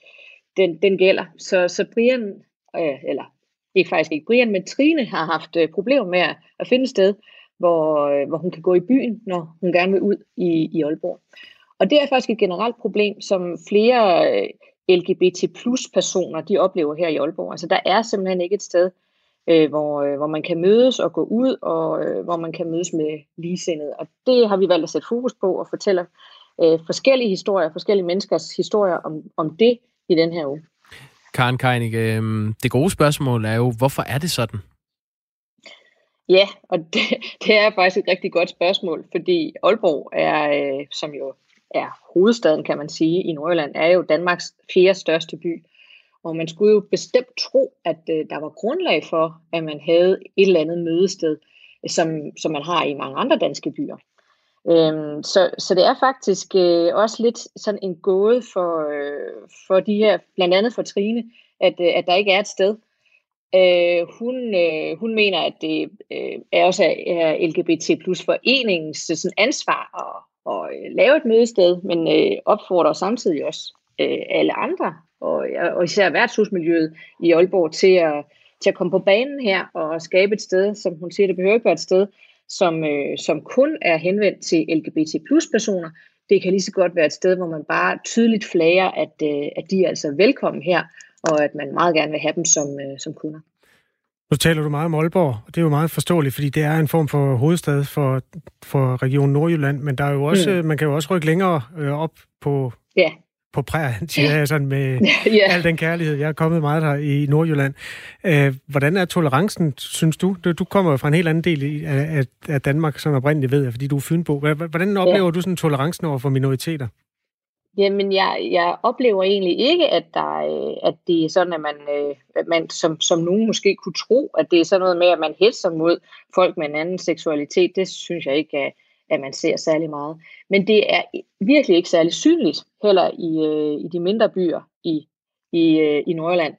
den, den gælder. Så, så Brian, øh, eller ikke faktisk ikke Brian, men Trine har haft øh, problemer med at, at finde et sted, hvor, øh, hvor hun kan gå i byen, når hun gerne vil ud i, i Aalborg. Og det er faktisk et generelt problem, som flere øh, LGBT plus personer, de oplever her i Aalborg. Altså der er simpelthen ikke et sted, øh, hvor, øh, hvor man kan mødes og gå ud, og øh, hvor man kan mødes med ligesindede. Og det har vi valgt at sætte fokus på og fortælle øh, forskellige historier, forskellige menneskers historier om, om det i den her uge. Karen Keinig, øh, det gode spørgsmål er jo, hvorfor er det sådan? Ja, og det, det er faktisk et rigtig godt spørgsmål, fordi Aalborg er, øh, som jo er hovedstaden, kan man sige, i Nordjylland, er jo Danmarks fjerde største by. Og man skulle jo bestemt tro, at øh, der var grundlag for, at man havde et eller andet mødested, øh, som, som man har i mange andre danske byer. Øhm, så, så det er faktisk øh, også lidt sådan en gåde for, øh, for de her, blandt andet for Trine, at, øh, at der ikke er et sted. Øh, hun, øh, hun mener, at det øh, er også er LGBT plus foreningens øh, sådan ansvar at, at, øh, lave et mødested, men øh, opfordrer samtidig også øh, alle andre og, og især værtshusmiljøet i Aalborg til at, til at komme på banen her og skabe et sted, som hun siger, det behøver ikke være et sted, som, øh, som kun er henvendt til LGBT plus personer. Det kan lige så godt være et sted, hvor man bare tydeligt flager, at, øh, at de er altså velkommen her, og at man meget gerne vil have dem som, øh, som kunder. Nu taler du meget om Aalborg, og det er jo meget forståeligt, fordi det er en form for hovedstad for, for Region Nordjylland, men der er jo også, mm. man kan jo også rykke længere øh, op på, ja. På prægen, siger jeg sådan med ja. al den kærlighed. Jeg er kommet meget her i Nordjylland. Øh, hvordan er tolerancen, synes du? Du kommer jo fra en helt anden del af, af Danmark, som oprindeligt ved jeg, fordi du er fynbo. Hvordan oplever ja. du sådan tolerancen over for minoriteter? Jamen, jeg, jeg oplever egentlig ikke, at, der, at det er sådan, at man, øh, at man som, som nogen måske kunne tro, at det er sådan noget med, at man hetser mod folk med en anden seksualitet. Det synes jeg ikke, at, at man ser særlig meget. Men det er virkelig ikke særlig synligt, heller i, øh, i de mindre byer i, i, øh, i Nordjylland.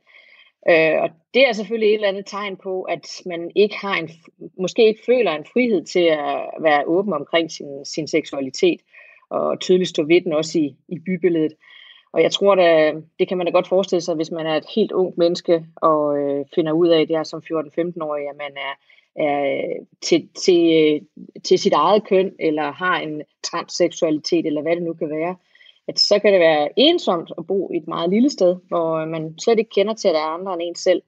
Øh, og det er selvfølgelig et eller andet tegn på, at man ikke har en, måske ikke føler en frihed til at være åben omkring sin, sin seksualitet og tydeligt stå ved den også i, i bybilledet. Og jeg tror, da, det kan man da godt forestille sig, hvis man er et helt ungt menneske og øh, finder ud af det her som 14-15-årig, at man er, er til, til, til sit eget køn, eller har en transseksualitet, eller hvad det nu kan være, at så kan det være ensomt at bo i et meget lille sted, hvor man slet ikke kender til, at der er andre end en selv.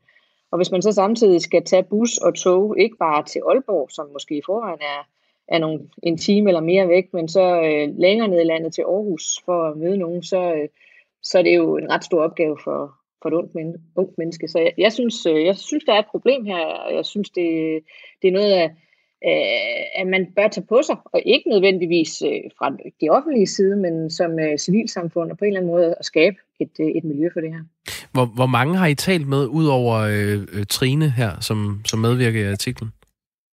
Og hvis man så samtidig skal tage bus og tog, ikke bare til Aalborg, som måske i forvejen er er nogle, en time eller mere væk, men så øh, længere ned i landet til Aarhus for at møde nogen, så, øh, så er det jo en ret stor opgave for, for et ungt, men, ungt menneske. Så jeg, jeg, synes, øh, jeg synes, der er et problem her, og jeg synes, det, det er noget af, at man bør tage på sig, og ikke nødvendigvis øh, fra de offentlige side, men som øh, civilsamfund, og på en eller anden måde at skabe et, et miljø for det her. Hvor, hvor mange har I talt med, ud over øh, Trine her, som, som medvirker i artiklen?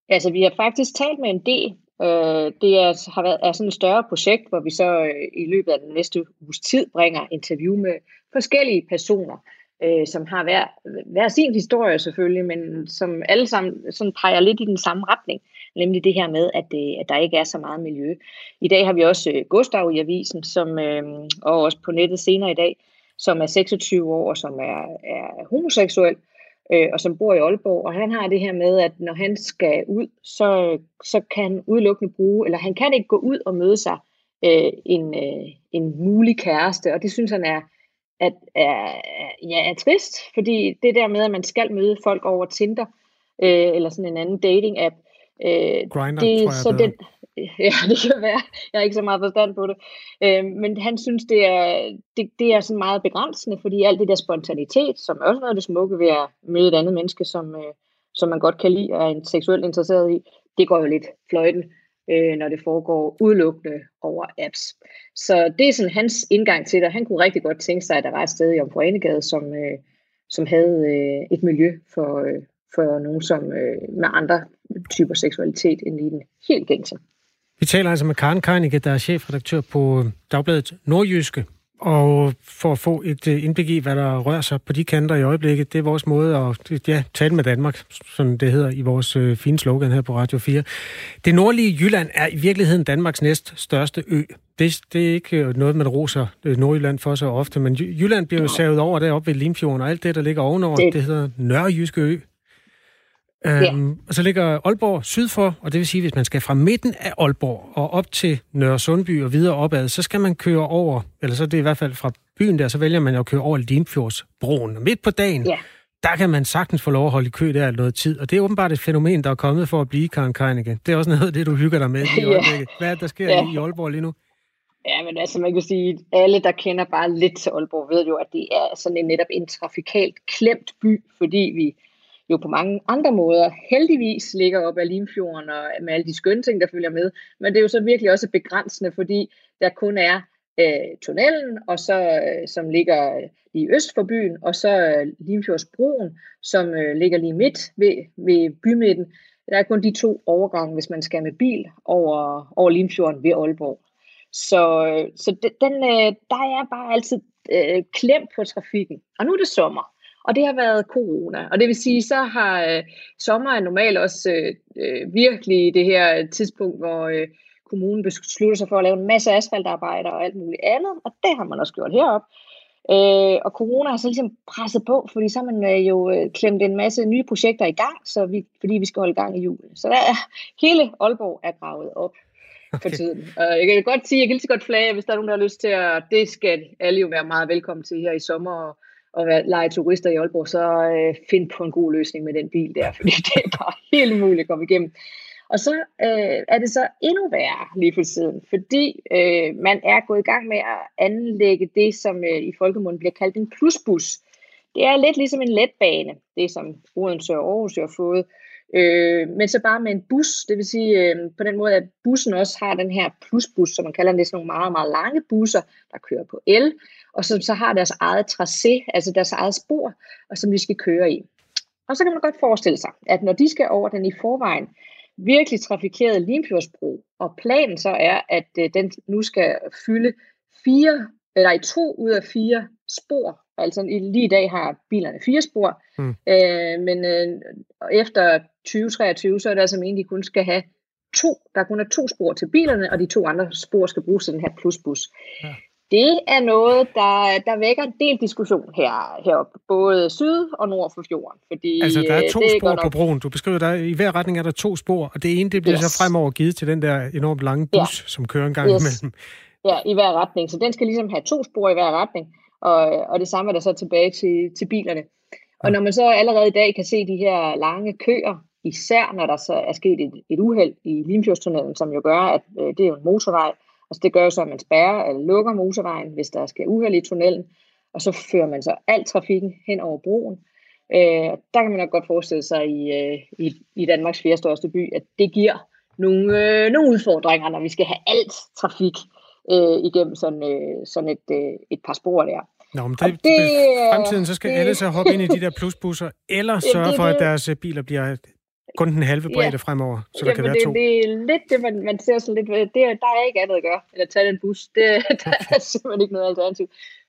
Altså, vi har faktisk talt med en del, Øh, det er, har været er sådan et større projekt, hvor vi så øh, i løbet af den næste uges tid bringer interview med forskellige personer, øh, som har hver, hver sin historie selvfølgelig, men som alle sammen sådan peger lidt i den samme retning, nemlig det her med, at, det, at der ikke er så meget miljø. I dag har vi også øh, Gustav i avisen, som, øh, og også på nettet senere i dag, som er 26 år og som er, er homoseksuel, øh, og som bor i Aalborg, og han har det her med, at når han skal ud, så, så kan han udelukkende bruge, eller han kan ikke gå ud og møde sig øh, en, øh, en mulig kæreste, og det synes han er, at, er, ja, er trist, fordi det der med, at man skal møde folk over Tinder, øh, eller sådan en anden dating-app, øh, Grindr, det, tror jeg, så den, Ja, det kan være. Jeg har ikke så meget forstand på det. Øh, men han synes, det er, det, det er sådan meget begrænsende, fordi alt det der spontanitet, som er også noget af det smukke ved at møde et andet menneske, som, øh, som man godt kan lide og er seksuelt interesseret i, det går jo lidt fløjten, øh, når det foregår udelukkende over apps. Så det er sådan hans indgang til det. Han kunne rigtig godt tænke sig, at der var et sted i Omforenegade, som, øh, som havde øh, et miljø for, øh, for nogen som øh, med andre typer seksualitet end lige den helt gængse. Vi taler altså med Karen Keinicke, der er chefredaktør på øh, Dagbladet Nordjyske. Og for at få et øh, indblik i, hvad der rører sig på de kanter i øjeblikket, det er vores måde at ja, tale med Danmark, som det hedder i vores øh, fine slogan her på Radio 4. Det nordlige Jylland er i virkeligheden Danmarks næst største ø. Det, det er ikke øh, noget, man roser Nordjylland for så ofte, men Jylland bliver jo savet over deroppe ved Limfjorden, og alt det, der ligger ovenover, det, det hedder Nørrejyske Ø. Øhm, Og så ligger Aalborg syd for, og det vil sige, hvis man skal fra midten af Aalborg og op til Nørre Sundby og videre opad, så skal man køre over, eller så er det i hvert fald fra byen der, så vælger man at køre over Limfjordsbroen. Og midt på dagen, ja. der kan man sagtens få lov at holde i kø der noget tid. Og det er åbenbart et fænomen, der er kommet for at blive, Karen Keinicke. Det er også noget af det, du hygger dig med i øjeblikket. Hvad er det, der sker ja. i Aalborg lige nu? Ja, men altså man kan sige, at alle, der kender bare lidt til Aalborg, ved jo, at det er sådan en netop en trafikalt klemt by, fordi vi jo på mange andre måder heldigvis ligger op ad Limfjorden og med alle de skønne ting, der følger med. Men det er jo så virkelig også begrænsende, fordi der kun er øh, tunnelen, og så, øh, som ligger øh, lige øst for byen, og så øh, Limfjordsbroen, som øh, ligger lige midt ved, ved bymidten. Der er kun de to overgange, hvis man skal med bil over, over Limfjorden ved Aalborg. Så, øh, så den, øh, der er bare altid øh, klemt på trafikken. Og nu er det sommer. Og det har været corona. Og det vil sige, så har øh, sommer er normalt også øh, øh, virkelig det her tidspunkt, hvor øh, kommunen beslutter sig for at lave en masse asfaltarbejder og alt muligt andet. Og det har man også gjort herop. Øh, og corona har så ligesom presset på, fordi så har man øh, jo øh, klemt en masse nye projekter i gang, så vi, fordi vi skal holde gang i julen. Så der er, hele Aalborg er gravet op okay. for tiden. Og jeg kan godt sige, jeg kan lige så godt flage, hvis der er nogen, der har lyst til at, det skal alle jo være meget velkommen til her i sommer, og at være, lege turister i Aalborg, så øh, find på en god løsning med den bil der, fordi det er bare helt umuligt at komme igennem. Og så øh, er det så endnu værre lige for tiden, fordi øh, man er gået i gang med at anlægge det, som øh, i folkemunden bliver kaldt en plusbus. Det er lidt ligesom en letbane, det som Odense og Aarhus har fået, øh, men så bare med en bus, det vil sige øh, på den måde, at bussen også har den her plusbus, som man kalder det, sådan nogle meget, meget lange busser, der kører på el, og som så har deres eget tracé, altså deres eget spor, og som vi skal køre i. Og så kan man godt forestille sig, at når de skal over den i forvejen virkelig trafikerede Limfjordsbro, og planen så er, at øh, den nu skal fylde fire, eller i to ud af fire spor. Altså lige i dag har bilerne fire spor, mm. øh, men øh, efter 2023, så er det altså meningen, at de kun skal have to, der kun er to spor til bilerne, og de to andre spor skal bruges til den her plusbus. Ja. Det er noget, der, der vækker en del diskussion her, heroppe, både syd og nord for fjorden. Fordi altså, der er øh, to det spor på broen. Du beskriver, der i hver retning er der to spor, og det ene det bliver Yes. så fremover givet til den der enormt lange bus, Ja. som kører en gang Yes. imellem. Ja, i hver retning. Så den skal ligesom have to spor i hver retning, og, og det samme er der så tilbage til, til bilerne. Og når man så allerede i dag kan se de her lange køer, især når der så er sket et, et uheld i Limfjordstunnelen, som jo gør, at øh, det er jo en motorvej, altså det gør jo så, at man spærrer eller lukker motorvejen, hvis der sker uheld i tunnelen, og så fører man så al trafikken hen over broen. Øh, der kan man nok godt forestille sig i, øh, i, i Danmarks fjerde største by, at det giver nogle, øh, nogle udfordringer, når vi skal have alt trafik øh, igennem sådan, øh, sådan et, øh, et par spor der. Nå, men det, det, det, fremtiden, så skal det- alle så hoppe ind i de der plusbusser, eller sørge det for, at deres biler bliver kun den halve bredde Ja. fremover, så der kan Jamen, være det, to. det er lidt det, man, man ser sådan lidt, det, er- der er ikke andet at gøre, end at tage den bus. Det, der er simpelthen ikke noget alternativ.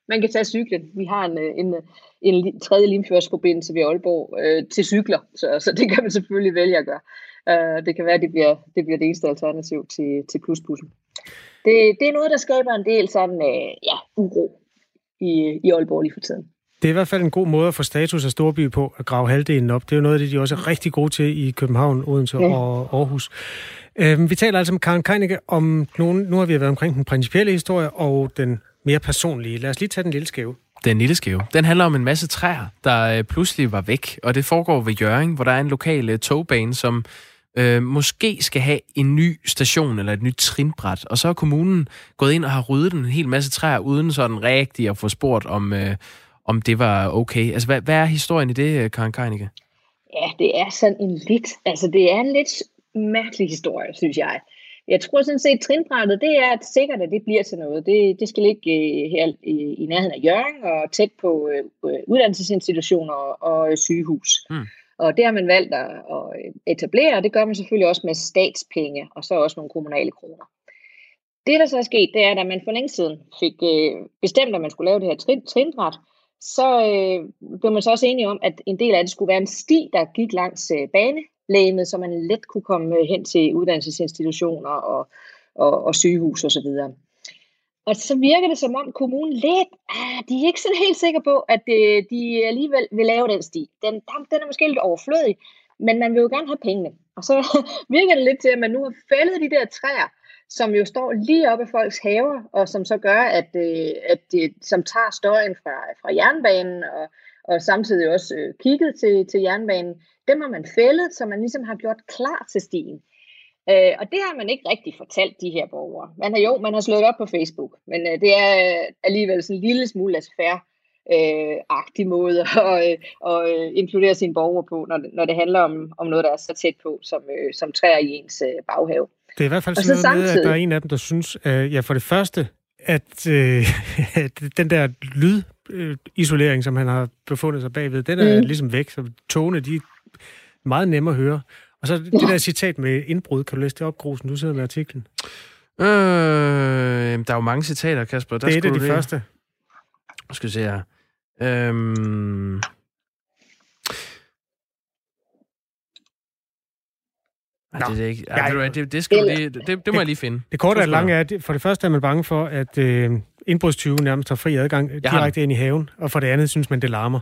Man kan tage cyklen. Vi har en, øh, en, en li- tredje limførsforbindelse ved Aalborg øh, til cykler, så, så det kan man selvfølgelig vælge at gøre. Uh, det kan være, at det bliver det, bliver det eneste alternativ til, til plusbussen. Det, det er noget, der skaber en del sådan, øh, ja, uro i, i Aalborg lige for tiden. Det er i hvert fald en god måde at få status af storby på, at grave halvdelen op. Det er jo noget af det, de også er rigtig gode til i København, Odense Ja. og Aarhus. Øhm, vi taler altså med Karen Keinicke om nogen, nu har vi været omkring den principielle historie og den mere personlige. Lad os lige tage den lille skæve. Den lille skæve. Den handler om en masse træer, der øh, pludselig var væk, og det foregår ved Jøring, hvor der er en lokal øh, togbane, som øh, måske skal have en ny station eller et nyt trinbræt. Og så er kommunen gået ind og har ryddet en hel masse træer, uden sådan rigtigt at få spurgt, om, øh, om det var okay. Altså, hvad, hvad er historien i det, øh, Karen Keinicke? Ja, det er sådan en lidt, altså det er en lidt mærkelig historie, synes jeg. Jeg tror sådan set, trinbrættet, det er at sikkert, at det bliver til noget. Det, det skal ligge øh, her i, i nærheden af Jørgen og tæt på øh, øh, uddannelsesinstitutioner og, og øh, sygehus. Mm. Og det har man valgt at, at etablere, og det gør man selvfølgelig også med statspenge, og så også nogle kommunale kroner. Det, der så er sket, det er, at man for længe siden fik øh, bestemt, at man skulle lave det her trin, trinbræt, så øh, blev man så også enige om, at en del af det skulle være en sti, der gik langs øh, banelægemet, så man let kunne komme øh, hen til uddannelsesinstitutioner og, og, og sygehus osv. Og, og så virker det som om kommunen lidt, ah, de er ikke sådan helt sikre på, at øh, de alligevel vil lave den sti. Den, den er måske lidt overflødig, men man vil jo gerne have pengene. Og så virker det lidt til, at man nu har fældet de der træer, som jo står lige oppe af folks haver, og som så gør, at, øh, at det, som tager støjen fra, fra jernbanen, og, og samtidig også øh, kigget til, til jernbanen, dem har man fældet, så man ligesom har gjort klar til stien. Øh, og det har man ikke rigtig fortalt de her borgere. Man har jo, man har slået op på Facebook, men øh, det er øh, alligevel sådan en lille smule laissez øh, agtig måde at, øh, at øh, inkludere sine borgere på, når når det handler om, om noget, der er så tæt på, som, øh, som træer i ens øh, baghave. Det er i hvert fald sådan så noget med, at samtidig- der er en af dem, der synes, øh, ja for det første, at, øh, at den der lydisolering, som han har befundet sig bagved, den er Mm. ligesom væk, så togene, de er meget nemme at høre. Og så det der citat med indbrud, kan du læse det op, Grusen? Du sidder med artiklen. Øh, der er jo mange citater, Kasper. Der det er et af de du første. Nu skal vi se her. Øhm... Ej, det, er det ikke. Ej, Ja, det, det, skal lige, det, det må jeg lige finde. Det korte og lange er, at for det første er man bange for, at øh, indbrudstyve nærmest har fri adgang direkte ind i haven, og for det andet synes man, det larmer.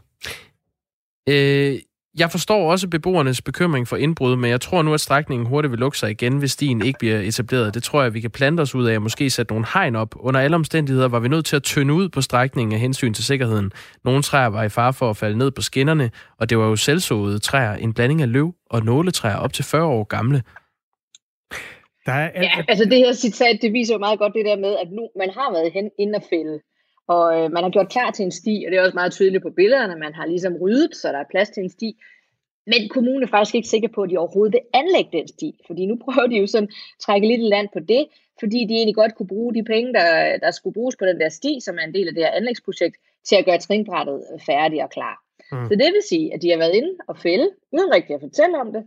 Øh, Jeg forstår også beboernes bekymring for indbrud, men jeg tror nu, at strækningen hurtigt vil lukke sig igen, hvis stien ikke bliver etableret. Det tror jeg, vi kan plante os ud af og måske sætte nogle hegn op. Under alle omstændigheder var vi nødt til at tynde ud på strækningen af hensyn til sikkerheden. Nogle træer var i fare for at falde ned på skinnerne, og det var jo selvsåede træer, en blanding af løv og nåletræer op til 40 år gamle. Der er alt... Ja, altså det her citat, det viser jo meget godt det der med, at nu man har været hen inden og fælde, og øh, man har gjort klar til en sti, og det er også meget tydeligt på billederne, man har ligesom ryddet, så der er plads til en sti. Men kommunen er faktisk ikke sikker på, at de overhovedet vil anlægge den sti, fordi nu prøver de jo sådan at trække lidt land på det, fordi de egentlig godt kunne bruge de penge, der, der skulle bruges på den der sti, som er en del af det her anlægsprojekt, til at gøre trinbrættet færdig og klar. Mm. Så det vil sige, at de har været inde og fælde, uden rigtig at fortælle om det,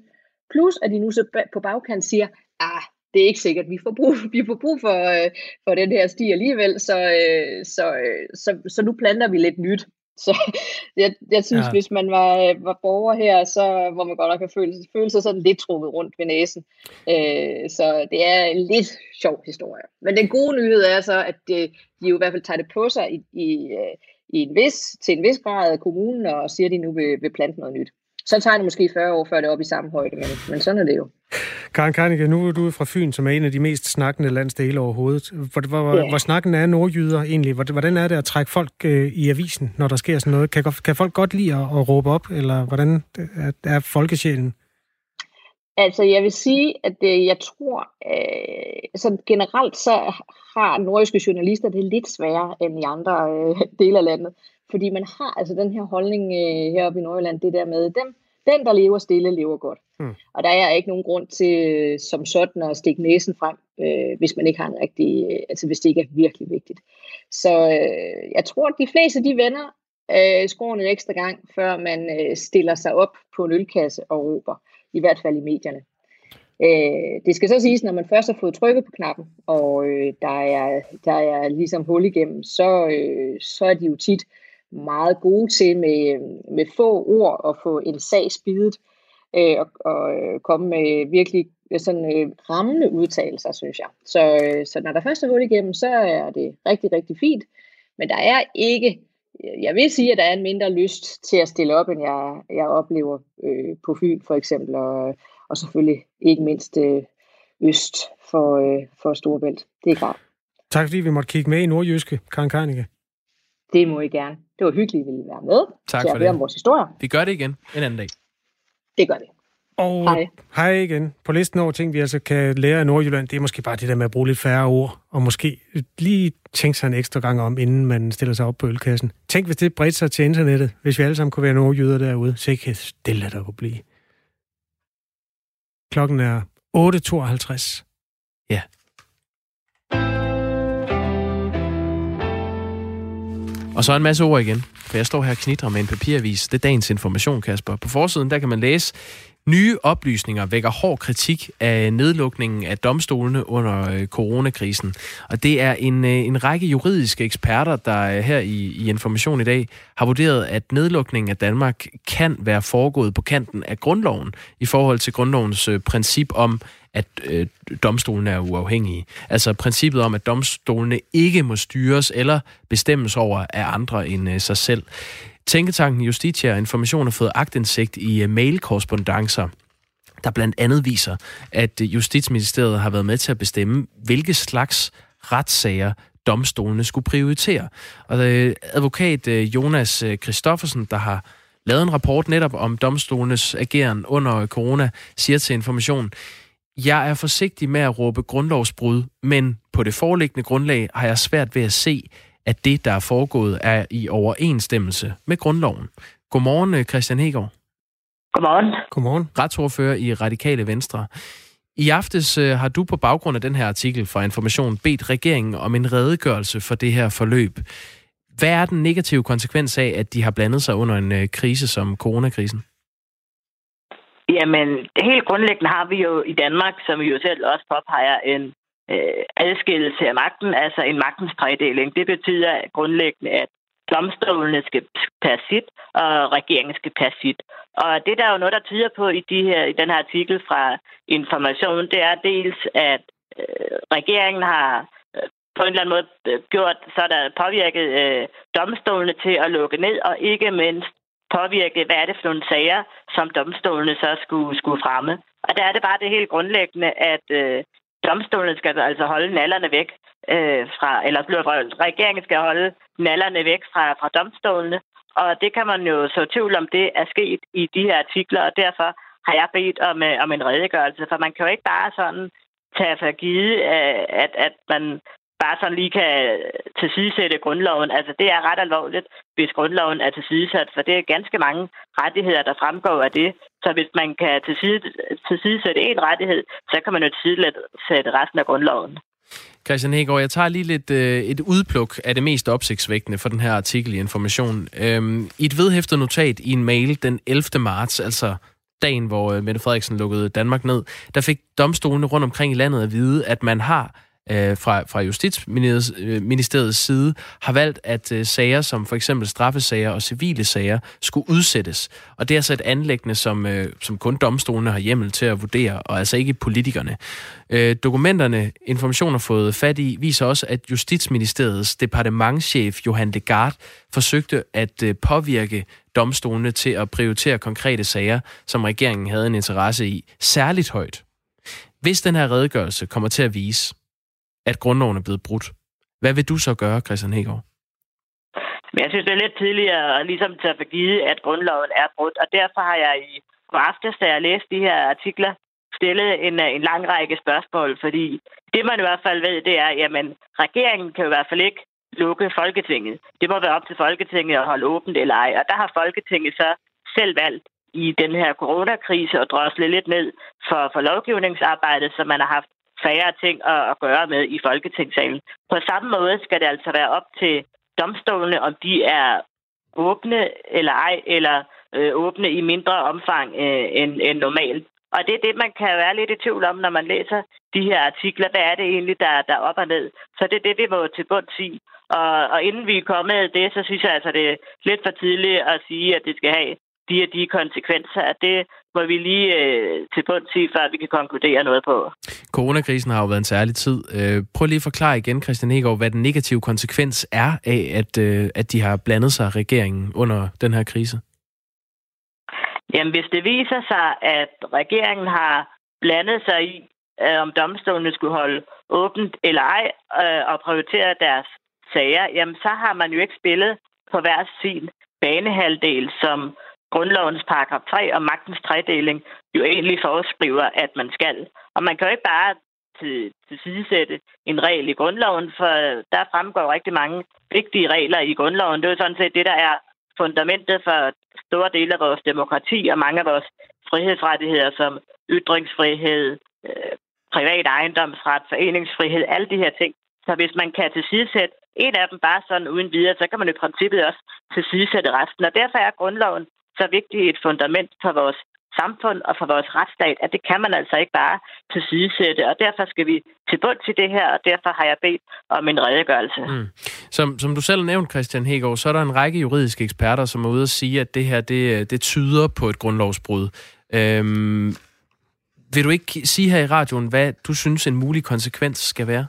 plus at de nu så på bagkant siger, ah, det er ikke sikkert, vi får brug, vi får brug for, øh, for den her sti alligevel, så, øh, så, øh, så, så nu planter vi lidt nyt. Så jeg, jeg synes, ja. hvis man var, øh, var borger her, så hvor man godt nok kan føle, føle sig sådan lidt trukket rundt ved næsen. Øh, så det er en lidt sjov historie. Men den gode nyhed er så, at det, de jo i hvert fald tager det på sig i, i, øh, i en vis, til en vis grad af kommunen, og siger, at de nu vil, vil plante noget nyt. Så tager det måske 40 år, før det er oppe i samme højde, men, men sådan er det jo. Karen Karnicke, nu er du fra Fyn, som er en af de mest snakkende landsdele overhovedet. Hvor, hvor, ja. hvor snakken er nordjyder egentlig? Hvordan er det at trække folk øh, i avisen, når der sker sådan noget? Kan, kan folk godt lide at, at råbe op, eller hvordan er, er folkesjælen? Altså, jeg vil sige, at øh, jeg tror, øh, så generelt så har nordiske journalister det lidt sværere end i andre øh, dele af landet. Fordi man har altså den her holdning øh, heroppe i Nordjylland, det der med, dem, den der lever stille, lever godt. Mm. Og der er ikke nogen grund til øh, som sådan at stikke næsen frem, øh, hvis man ikke har en rigtig, øh, altså hvis det ikke er virkelig vigtigt. Så øh, jeg tror, at de fleste de vender øh, skroen en ekstra gang, før man øh, stiller sig op på en ølkasse og råber, i hvert fald i medierne. Øh, det skal så siges, når man først har fået trykket på knappen, og øh, der, er, der er ligesom hul igennem, så, øh, så er de jo tit meget gode til med, med få ord at få en sag spidet øh, og, og øh, komme med virkelig sådan øh, rammende udtalelser, synes jeg. Så, øh, så når der først er hul igennem, så er det rigtig, rigtig fint. Men der er ikke, jeg vil sige, at der er en mindre lyst til at stille op, end jeg, jeg oplever øh, på Fyn for eksempel, og, og selvfølgelig ikke mindst øh, øst for, øh, for Storebælt. Det er klart. Tak fordi vi måtte kigge med i Nordjyske, Karen Karnicke. Det må I gerne. Det var hyggeligt, at I ville være med tak for høre om vores historie. Vi gør det igen en anden dag. Det gør det. Og hej. hej igen. På listen over ting, vi altså kan lære af Nordjylland, det er måske bare det der med at bruge lidt færre ord, og måske lige tænke sig en ekstra gang om, inden man stiller sig op på ølkassen. Tænk, hvis det bredte sig til internettet, hvis vi alle sammen kunne være nordjyder derude. Så ikke stille der kunne blive. Klokken er 8.52. Ja. Og så en masse ord igen, for jeg står her og knitrer med en papiravis. Det er dagens information, Kasper. På forsiden, der kan man læse, Nye oplysninger vækker hård kritik af nedlukningen af domstolene under øh, coronakrisen. Og det er en, øh, en række juridiske eksperter, der øh, her i, i Information i dag har vurderet, at nedlukningen af Danmark kan være foregået på kanten af grundloven i forhold til grundlovens princip om, at øh, domstolene er uafhængige. Altså princippet om, at domstolene ikke må styres eller bestemmes over af andre end øh, sig selv. Tænketanken Justitia Information har fået agtindsigt i øh, mailkorrespondencer, der blandt andet viser, at øh, Justitsministeriet har været med til at bestemme, hvilke slags retssager domstolene skulle prioritere. Og øh, advokat Jonas Christoffersen, der har lavet en rapport netop om domstolenes ageren under corona, siger til Information, jeg er forsigtig med at råbe grundlovsbrud, men på det foreliggende grundlag har jeg svært ved at se, at det, der er foregået, er i overensstemmelse med grundloven. Godmorgen, øh, Christian Hegård. Godmorgen. Godmorgen. Retsordfører i Radikale Venstre. I aftes øh, har du på baggrund af den her artikel fra Information bedt regeringen om en redegørelse for det her forløb. Hvad er den negative konsekvens af, at de har blandet sig under en øh, krise som coronakrisen? Jamen, helt grundlæggende har vi jo i Danmark, som vi jo selv også påpeger, en øh, adskillelse af magten, altså en magtens tredeling. Det betyder grundlæggende, at domstolene skal passe sit, og regeringen skal passe sit. Og det der er jo noget, der tyder på i, de her, i den her artikel fra Information, det er dels, at øh, regeringen har øh, på en eller anden måde øh, gjort, så der påvirket øh, domstolene til at lukke ned, og ikke mindst påvirke, hvad er det for nogle sager, som domstolene så skulle, skulle fremme. Og der er det bare det helt grundlæggende, at øh, domstolene skal altså holde nallerne væk øh, fra, eller regeringen skal holde nallerne væk fra, fra domstolene. Og det kan man jo så tvivl om, det er sket i de her artikler, og derfor har jeg bedt om, øh, om en redegørelse, for man kan jo ikke bare sådan tage for givet, øh, at, at man bare sådan lige kan tilsidesætte grundloven. Altså, det er ret alvorligt, hvis grundloven er tilsidesat, for det er ganske mange rettigheder, der fremgår af det. Så hvis man kan tilside, tilsidesætte en rettighed, så kan man jo tilsidesætte resten af grundloven. Christian Hegård, jeg tager lige lidt øh, et udpluk af det mest opsigtsvækkende for den her artikel i Information. Øhm, I et vedhæftet notat i en mail den 11. marts, altså dagen, hvor øh, Mette Frederiksen lukkede Danmark ned, der fik domstolene rundt omkring i landet at vide, at man har øh, fra, fra Justitsministeriets øh, side har valgt, at øh, sager som for eksempel straffesager og civile sager skulle udsættes. Og det er altså et anlæggende, som, øh, som kun domstolene har hjemmel til at vurdere, og altså ikke politikerne. Øh, dokumenterne, informationer fået fat i, viser også, at Justitsministeriets departementschef Johan de Gard forsøgte at øh, påvirke domstolene til at prioritere konkrete sager, som regeringen havde en interesse i, særligt højt. Hvis den her redegørelse kommer til at vise, at grundloven er blevet brudt. Hvad vil du så gøre, Christian Hegård? Men jeg synes, det er lidt tidligere at ligesom tage for givet, at grundloven er brudt. Og derfor har jeg i går aftes, da jeg læste de her artikler, stillet en, øh, en lang række spørgsmål, fordi det man i hvert fald ved, det er, jamen regeringen kan i hvert fald ikke lukke Folketinget. Det må være op til Folketinget at holde åbent eller ej. Og der har Folketinget så selv valgt i den her coronakrise at drosle lidt ned for, for lovgivningsarbejdet, som man har haft færre ting at, at gøre med i Folketingssalen. På samme måde skal det altså være op til domstolene, om de er åbne eller ej, eller øh, åbne i mindre omfang øh, end, end normalt. Og det er det, man kan være lidt i tvivl om, når man læser de her artikler. Hvad er det egentlig, der, der er op og ned? Så det er det, vi må til bunds i. Og, og inden vi er kommet det, så synes jeg altså, det er lidt for tidligt at sige, at det skal have de og de konsekvenser, at det må vi lige øh, til bund sige, før vi kan konkludere noget på. Coronakrisen har jo været en særlig tid. Øh, prøv lige at forklare igen, Christian Hegård, hvad den negative konsekvens er af, at, øh, at de har blandet sig regeringen under den her krise. Jamen, hvis det viser sig, at regeringen har blandet sig i, øh, om domstolene skulle holde åbent eller ej, øh, og prioritere deres sager, jamen så har man jo ikke spillet på hver sin banehalvdel, som grundlovens paragraf 3 og magtens tredeling jo egentlig foreskriver, at man skal. Og man kan jo ikke bare til, tilsidesætte en regel i grundloven, for der fremgår rigtig mange vigtige regler i grundloven. Det er jo sådan set det, der er fundamentet for store dele af vores demokrati og mange af vores frihedsrettigheder som ytringsfrihed, øh, privat ejendomsret, foreningsfrihed, alle de her ting. Så hvis man kan tilsidesætte en af dem bare sådan uden videre, så kan man i princippet også tilsidesætte resten. Og derfor er grundloven så vigtigt et fundament for vores samfund og for vores retsstat, at det kan man altså ikke bare tilsidesætte, og derfor skal vi til bund til det her, og derfor har jeg bedt om en redegørelse. Mm. Som, som du selv nævnte, Christian Hegård, så er der en række juridiske eksperter, som er ude at sige, at det her det, det tyder på et grundlovsbrud. Øhm, vil du ikke sige her i radioen, hvad du synes en mulig konsekvens skal være?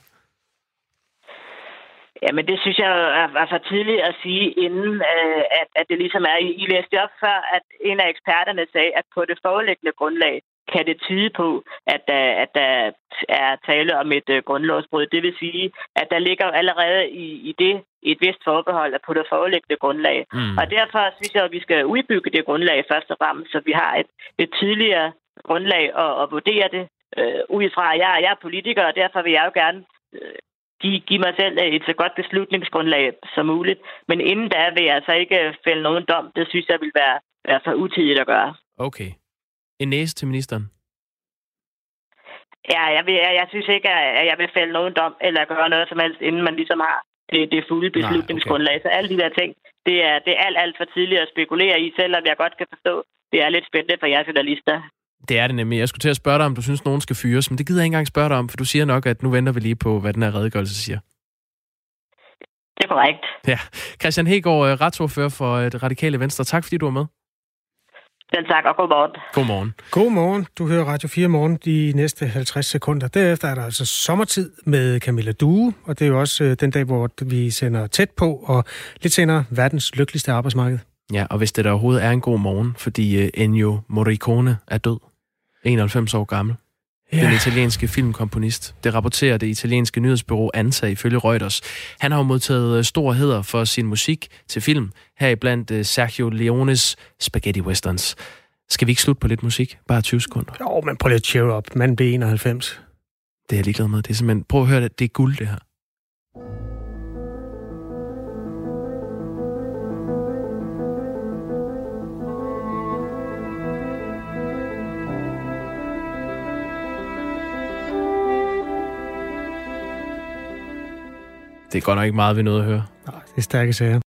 Jamen, det synes jeg er, for tidligt at sige, inden øh, at, at det ligesom er. I læste op før, at en af eksperterne sagde, at på det foreliggende grundlag kan det tyde på, at der, at der er tale om et uh, grundlovsbrud. Det vil sige, at der ligger allerede i, i det et vist forbehold på det foreliggende grundlag. Mm. Og derfor synes jeg, at vi skal udbygge det grundlag først og fremmest, så vi har et, et tydeligere grundlag at, at vurdere det øh, ud fra. Jeg, jeg er politiker, og derfor vil jeg jo gerne øh, give, give mig selv et så godt beslutningsgrundlag som muligt. Men inden da vil jeg altså ikke fælde nogen dom. Det synes jeg vil være, være for utidigt at gøre. Okay. En næse til ministeren? Ja, jeg, vil, jeg, jeg synes ikke, at jeg vil fælde nogen dom eller gøre noget som helst, inden man ligesom har det, det fulde beslutningsgrundlag. Okay. Så alle de der ting, det er, det er alt, alt for tidligt at spekulere i, selvom jeg godt kan forstå, det er lidt spændende for jer journalister. Det er det nemlig. Jeg skulle til at spørge dig, om du synes, nogen skal fyres, men det gider jeg ikke engang spørge dig om, for du siger nok, at nu venter vi lige på, hvad den her redegørelse siger. Det er korrekt. Ja. Christian Hegård, øh, retsordfører for øh, det radikale venstre. Tak fordi du var med. Den tak, og godmorgen. Godmorgen. Godmorgen. Du hører Radio 4 morgen de næste 50 sekunder. Derefter er der altså sommertid med Camilla Due, og det er jo også øh, den dag, hvor vi sender tæt på, og lidt senere verdens lykkeligste arbejdsmarked. Ja, og hvis det der overhovedet er en god morgen, fordi Ennio Morricone er død, 91 år gammel. Ja. Den italienske filmkomponist. Det rapporterer det italienske nyhedsbureau ANSA ifølge Reuters. Han har jo modtaget øh, stor heder for sin musik til film, heriblandt uh, Sergio Leones Spaghetti Westerns. Skal vi ikke slutte på lidt musik? Bare 20 sekunder. Jo, men prøv lige at cheer op. Man bliver 91. Det er jeg ligeglad med. Det er simpelthen... Prøv at høre det. Det er guld, det her. Det er godt nok ikke meget, vi nåede at høre. Nej, det er stærke sager.